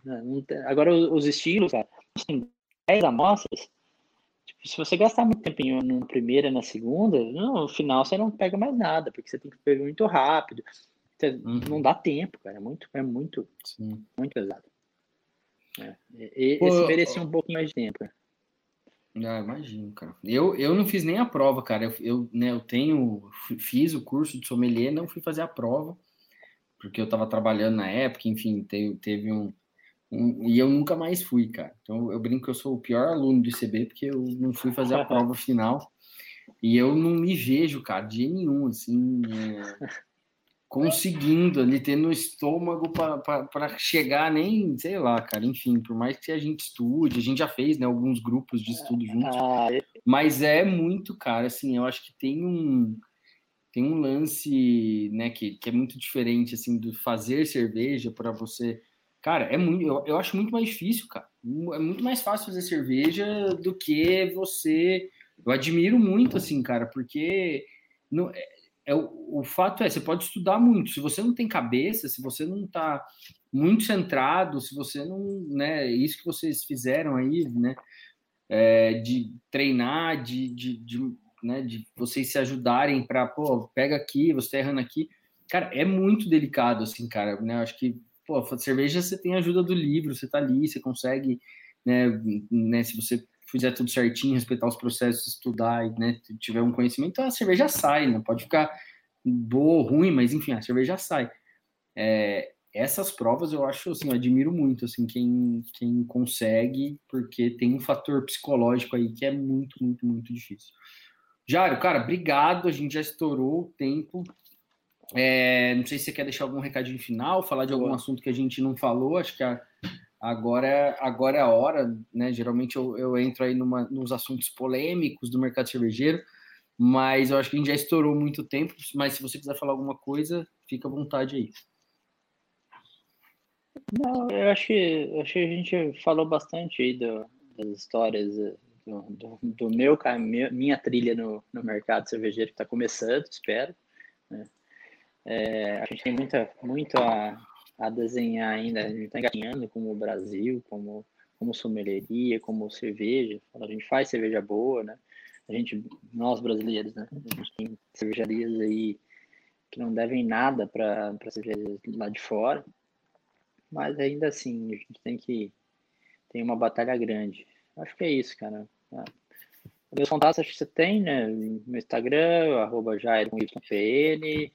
Né, agora, os estilos, cara, tem 10 amostras, se você gastar muito tempinho na primeira e na segunda, no final você não pega mais nada, porque você tem que pegar muito rápido. Uhum. Não dá tempo, cara. É muito, é muito, Sim. muito pesado. É. E, Pô, esse merecia um pouquinho mais de tempo.
Ah, imagino, cara. Eu, eu não fiz nem a prova, cara. Eu, eu, né, eu tenho, fiz o curso de sommelier, não fui fazer a prova, porque eu estava trabalhando na época, enfim, teve, teve um, E eu nunca mais fui, cara. Então eu brinco que eu sou o pior aluno do ICB, porque eu não fui fazer a prova final. E eu não me vejo, cara, de nenhum, assim. É conseguindo ali, tendo estômago para chegar nem, sei lá, cara, enfim, por mais que a gente estude, a gente já fez, né, alguns grupos de estudo juntos, ah, mas é muito, cara, assim, eu acho que tem um tem um lance, né, que, que é muito diferente, assim, do fazer cerveja para você. Cara, é muito, eu, eu acho muito mais difícil, cara. É muito mais fácil fazer cerveja do que você. Eu admiro muito, assim, cara, porque não, é, é, o, o fato é, você pode estudar muito. Se você não tem cabeça, se você não tá muito centrado, se você não, né, isso que vocês fizeram aí, né, é, de treinar, de, de, de né, de vocês se ajudarem para, pô, pega aqui, você tá errando aqui. Cara, é muito delicado, assim, cara, né? Acho que, pô, cerveja você tem a ajuda do livro, você tá ali, você consegue, né, né se você fizer tudo certinho, respeitar os processos, estudar, né, tiver um conhecimento, a cerveja sai, não né? pode ficar boa ou ruim, mas enfim, a cerveja sai. É, essas provas eu acho assim, eu admiro muito assim quem, quem consegue, porque tem um fator psicológico aí que é muito, muito, muito difícil. Jário, cara, obrigado. A gente já estourou o tempo. É, não sei se você quer deixar algum recadinho final, falar de algum Boa. assunto que a gente não falou. Acho que a, agora, é, agora é a hora, né? Geralmente eu, eu entro aí numa, nos assuntos polêmicos do mercado cervejeiro, mas eu acho que a gente já estourou muito tempo. Mas se você quiser falar alguma coisa, fica à vontade aí.
Não, eu acho que, eu acho que a gente falou bastante aí do, das histórias do, do, do meu caminho, minha trilha no, no mercado cervejeiro que está começando, espero. Né? É, a gente tem muita, muito a, a desenhar ainda, a gente está engatinhando como o Brasil, como, como sommelieria, como cerveja. A gente faz cerveja boa, né? A gente, nós brasileiros, né? A gente tem cervejarias aí que não devem nada para cervejarias lá de fora, mas ainda assim, a gente tem que tem uma batalha grande. Acho que é isso, cara. Ah. Meus contatos acho que você tem, né? No Instagram, arroba Jair com YPN.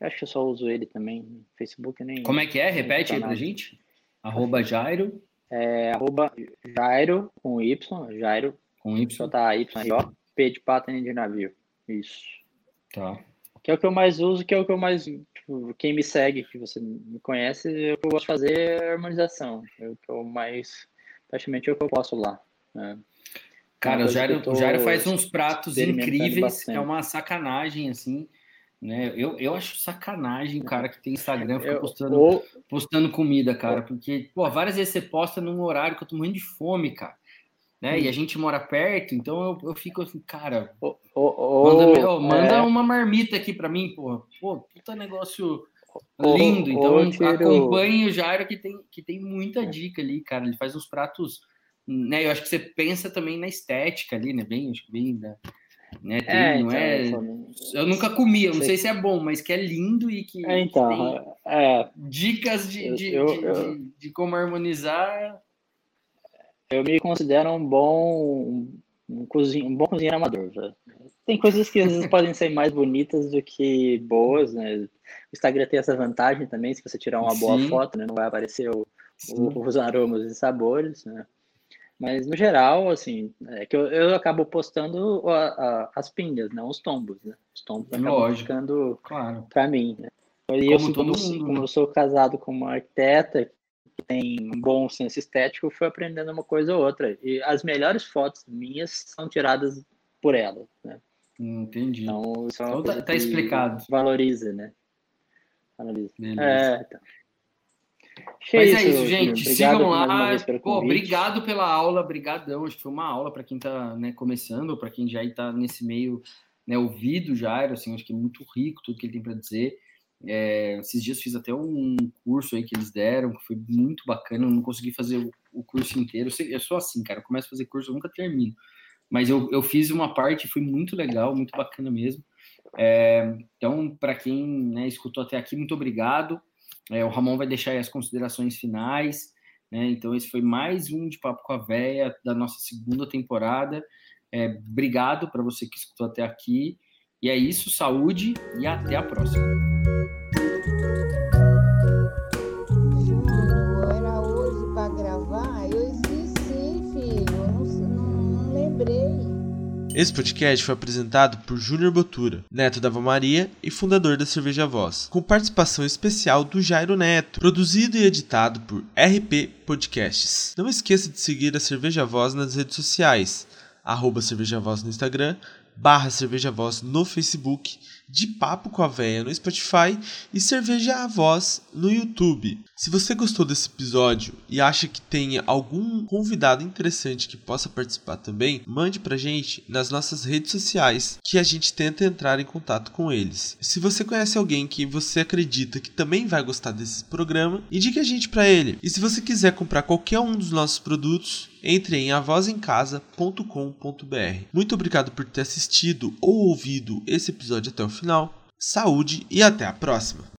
Acho que eu só uso ele também. No Facebook nem.
Como é que é? Repete aí pra gente. Arroba Jairo.
É, arroba Jairo com Y. Jairo.
Com Y.
Tá Y, ó. P de pata de navio. Isso.
Tá.
Que é o que eu mais uso, que é o que eu mais. Tipo, quem me segue, que você me conhece, eu gosto de fazer harmonização. É o que eu mais praticamente é o que eu posso lá. Né?
Cara, o Jairo, o Jairo faz uns pratos incríveis, é uma sacanagem, assim, né? Eu, eu acho sacanagem o cara que tem Instagram postando, postando comida, cara, porque, pô, várias vezes você posta num horário que eu tô morrendo de fome, cara. Né? E a gente mora perto, então eu, eu fico assim, cara, oh, oh, manda, oh, manda é... uma marmita aqui para mim, pô. Pô, puta negócio lindo. Então, tiro... acompanhe o Jairo que tem, que tem muita dica ali, cara. Ele faz uns pratos, né? Eu acho que você pensa também na estética ali, né? Bem, acho que bem da. Né, tem, é, não é... Então, eu nunca comi, eu não sei se é bom, mas que é lindo e que,
é, então,
que
é,
dicas de, de, eu, de, eu, de, de, como harmonizar.
Eu me considero um bom um, cozinho, um bom cozinheiro amador. Velho. Tem coisas que às vezes podem ser mais bonitas do que boas, né? O Instagram tem essa vantagem também, se você tirar uma Sim. boa foto, né, não vai aparecer o, o, os aromas e sabores, né? Mas no geral, assim, é que eu, eu acabo postando a, a, as pingas, não os tombos, né? Os tombos acabam ficando claro. para mim, né? E como eu, como, mundo, como né? eu sou casado com uma arquiteta que tem um bom senso estético, fui aprendendo uma coisa ou outra. E as melhores fotos minhas são tiradas por ela, né?
Entendi.
Então, isso é então
tá, tá explicado.
Valoriza, né?
Analisa. É, tá. Mas é isso, gente. Sigam lá. Pô, obrigado pela aula, brigadão. Acho que foi uma aula para quem está né, começando, para quem já está nesse meio né, ouvido já, assim, acho que é muito rico tudo que ele tem para dizer. É, esses dias fiz até um curso aí que eles deram, que foi muito bacana. Eu não consegui fazer o, o curso inteiro. Eu, eu, sou assim, cara. Eu começo a fazer curso, eu nunca termino. Mas eu, eu fiz uma parte, foi muito legal, muito bacana mesmo. É, então, para quem né, escutou até aqui, muito obrigado. É, o Ramon vai deixar aí as considerações finais. Né? Então, esse foi mais um de Papo com a Véia da nossa segunda temporada. É, obrigado para você que escutou até aqui. E é isso, saúde e até a próxima.
Esse podcast foi apresentado por Júnior Botura, neto da Ava Maria e fundador da Cerveja Voz, com participação especial do Jairo Neto, produzido e editado por RP Podcasts. Não esqueça de seguir a Cerveja Voz nas redes sociais, arroba Cerveja Voz no Instagram, barra Cerveja Voz no Facebook De Papo com a Véia no Spotify e Cerveja a Voz no YouTube. Se você gostou desse episódio e acha que tem algum convidado interessante que possa participar também, mande pra gente nas nossas redes sociais que a gente tenta entrar em contato com eles. Se você conhece alguém que você acredita que também vai gostar desse programa, indique a gente para ele. E se você quiser comprar qualquer um dos nossos produtos, entre em avozencasa.com.br. Muito obrigado por ter assistido ou ouvido esse episódio até o final. Saúde e até a próxima!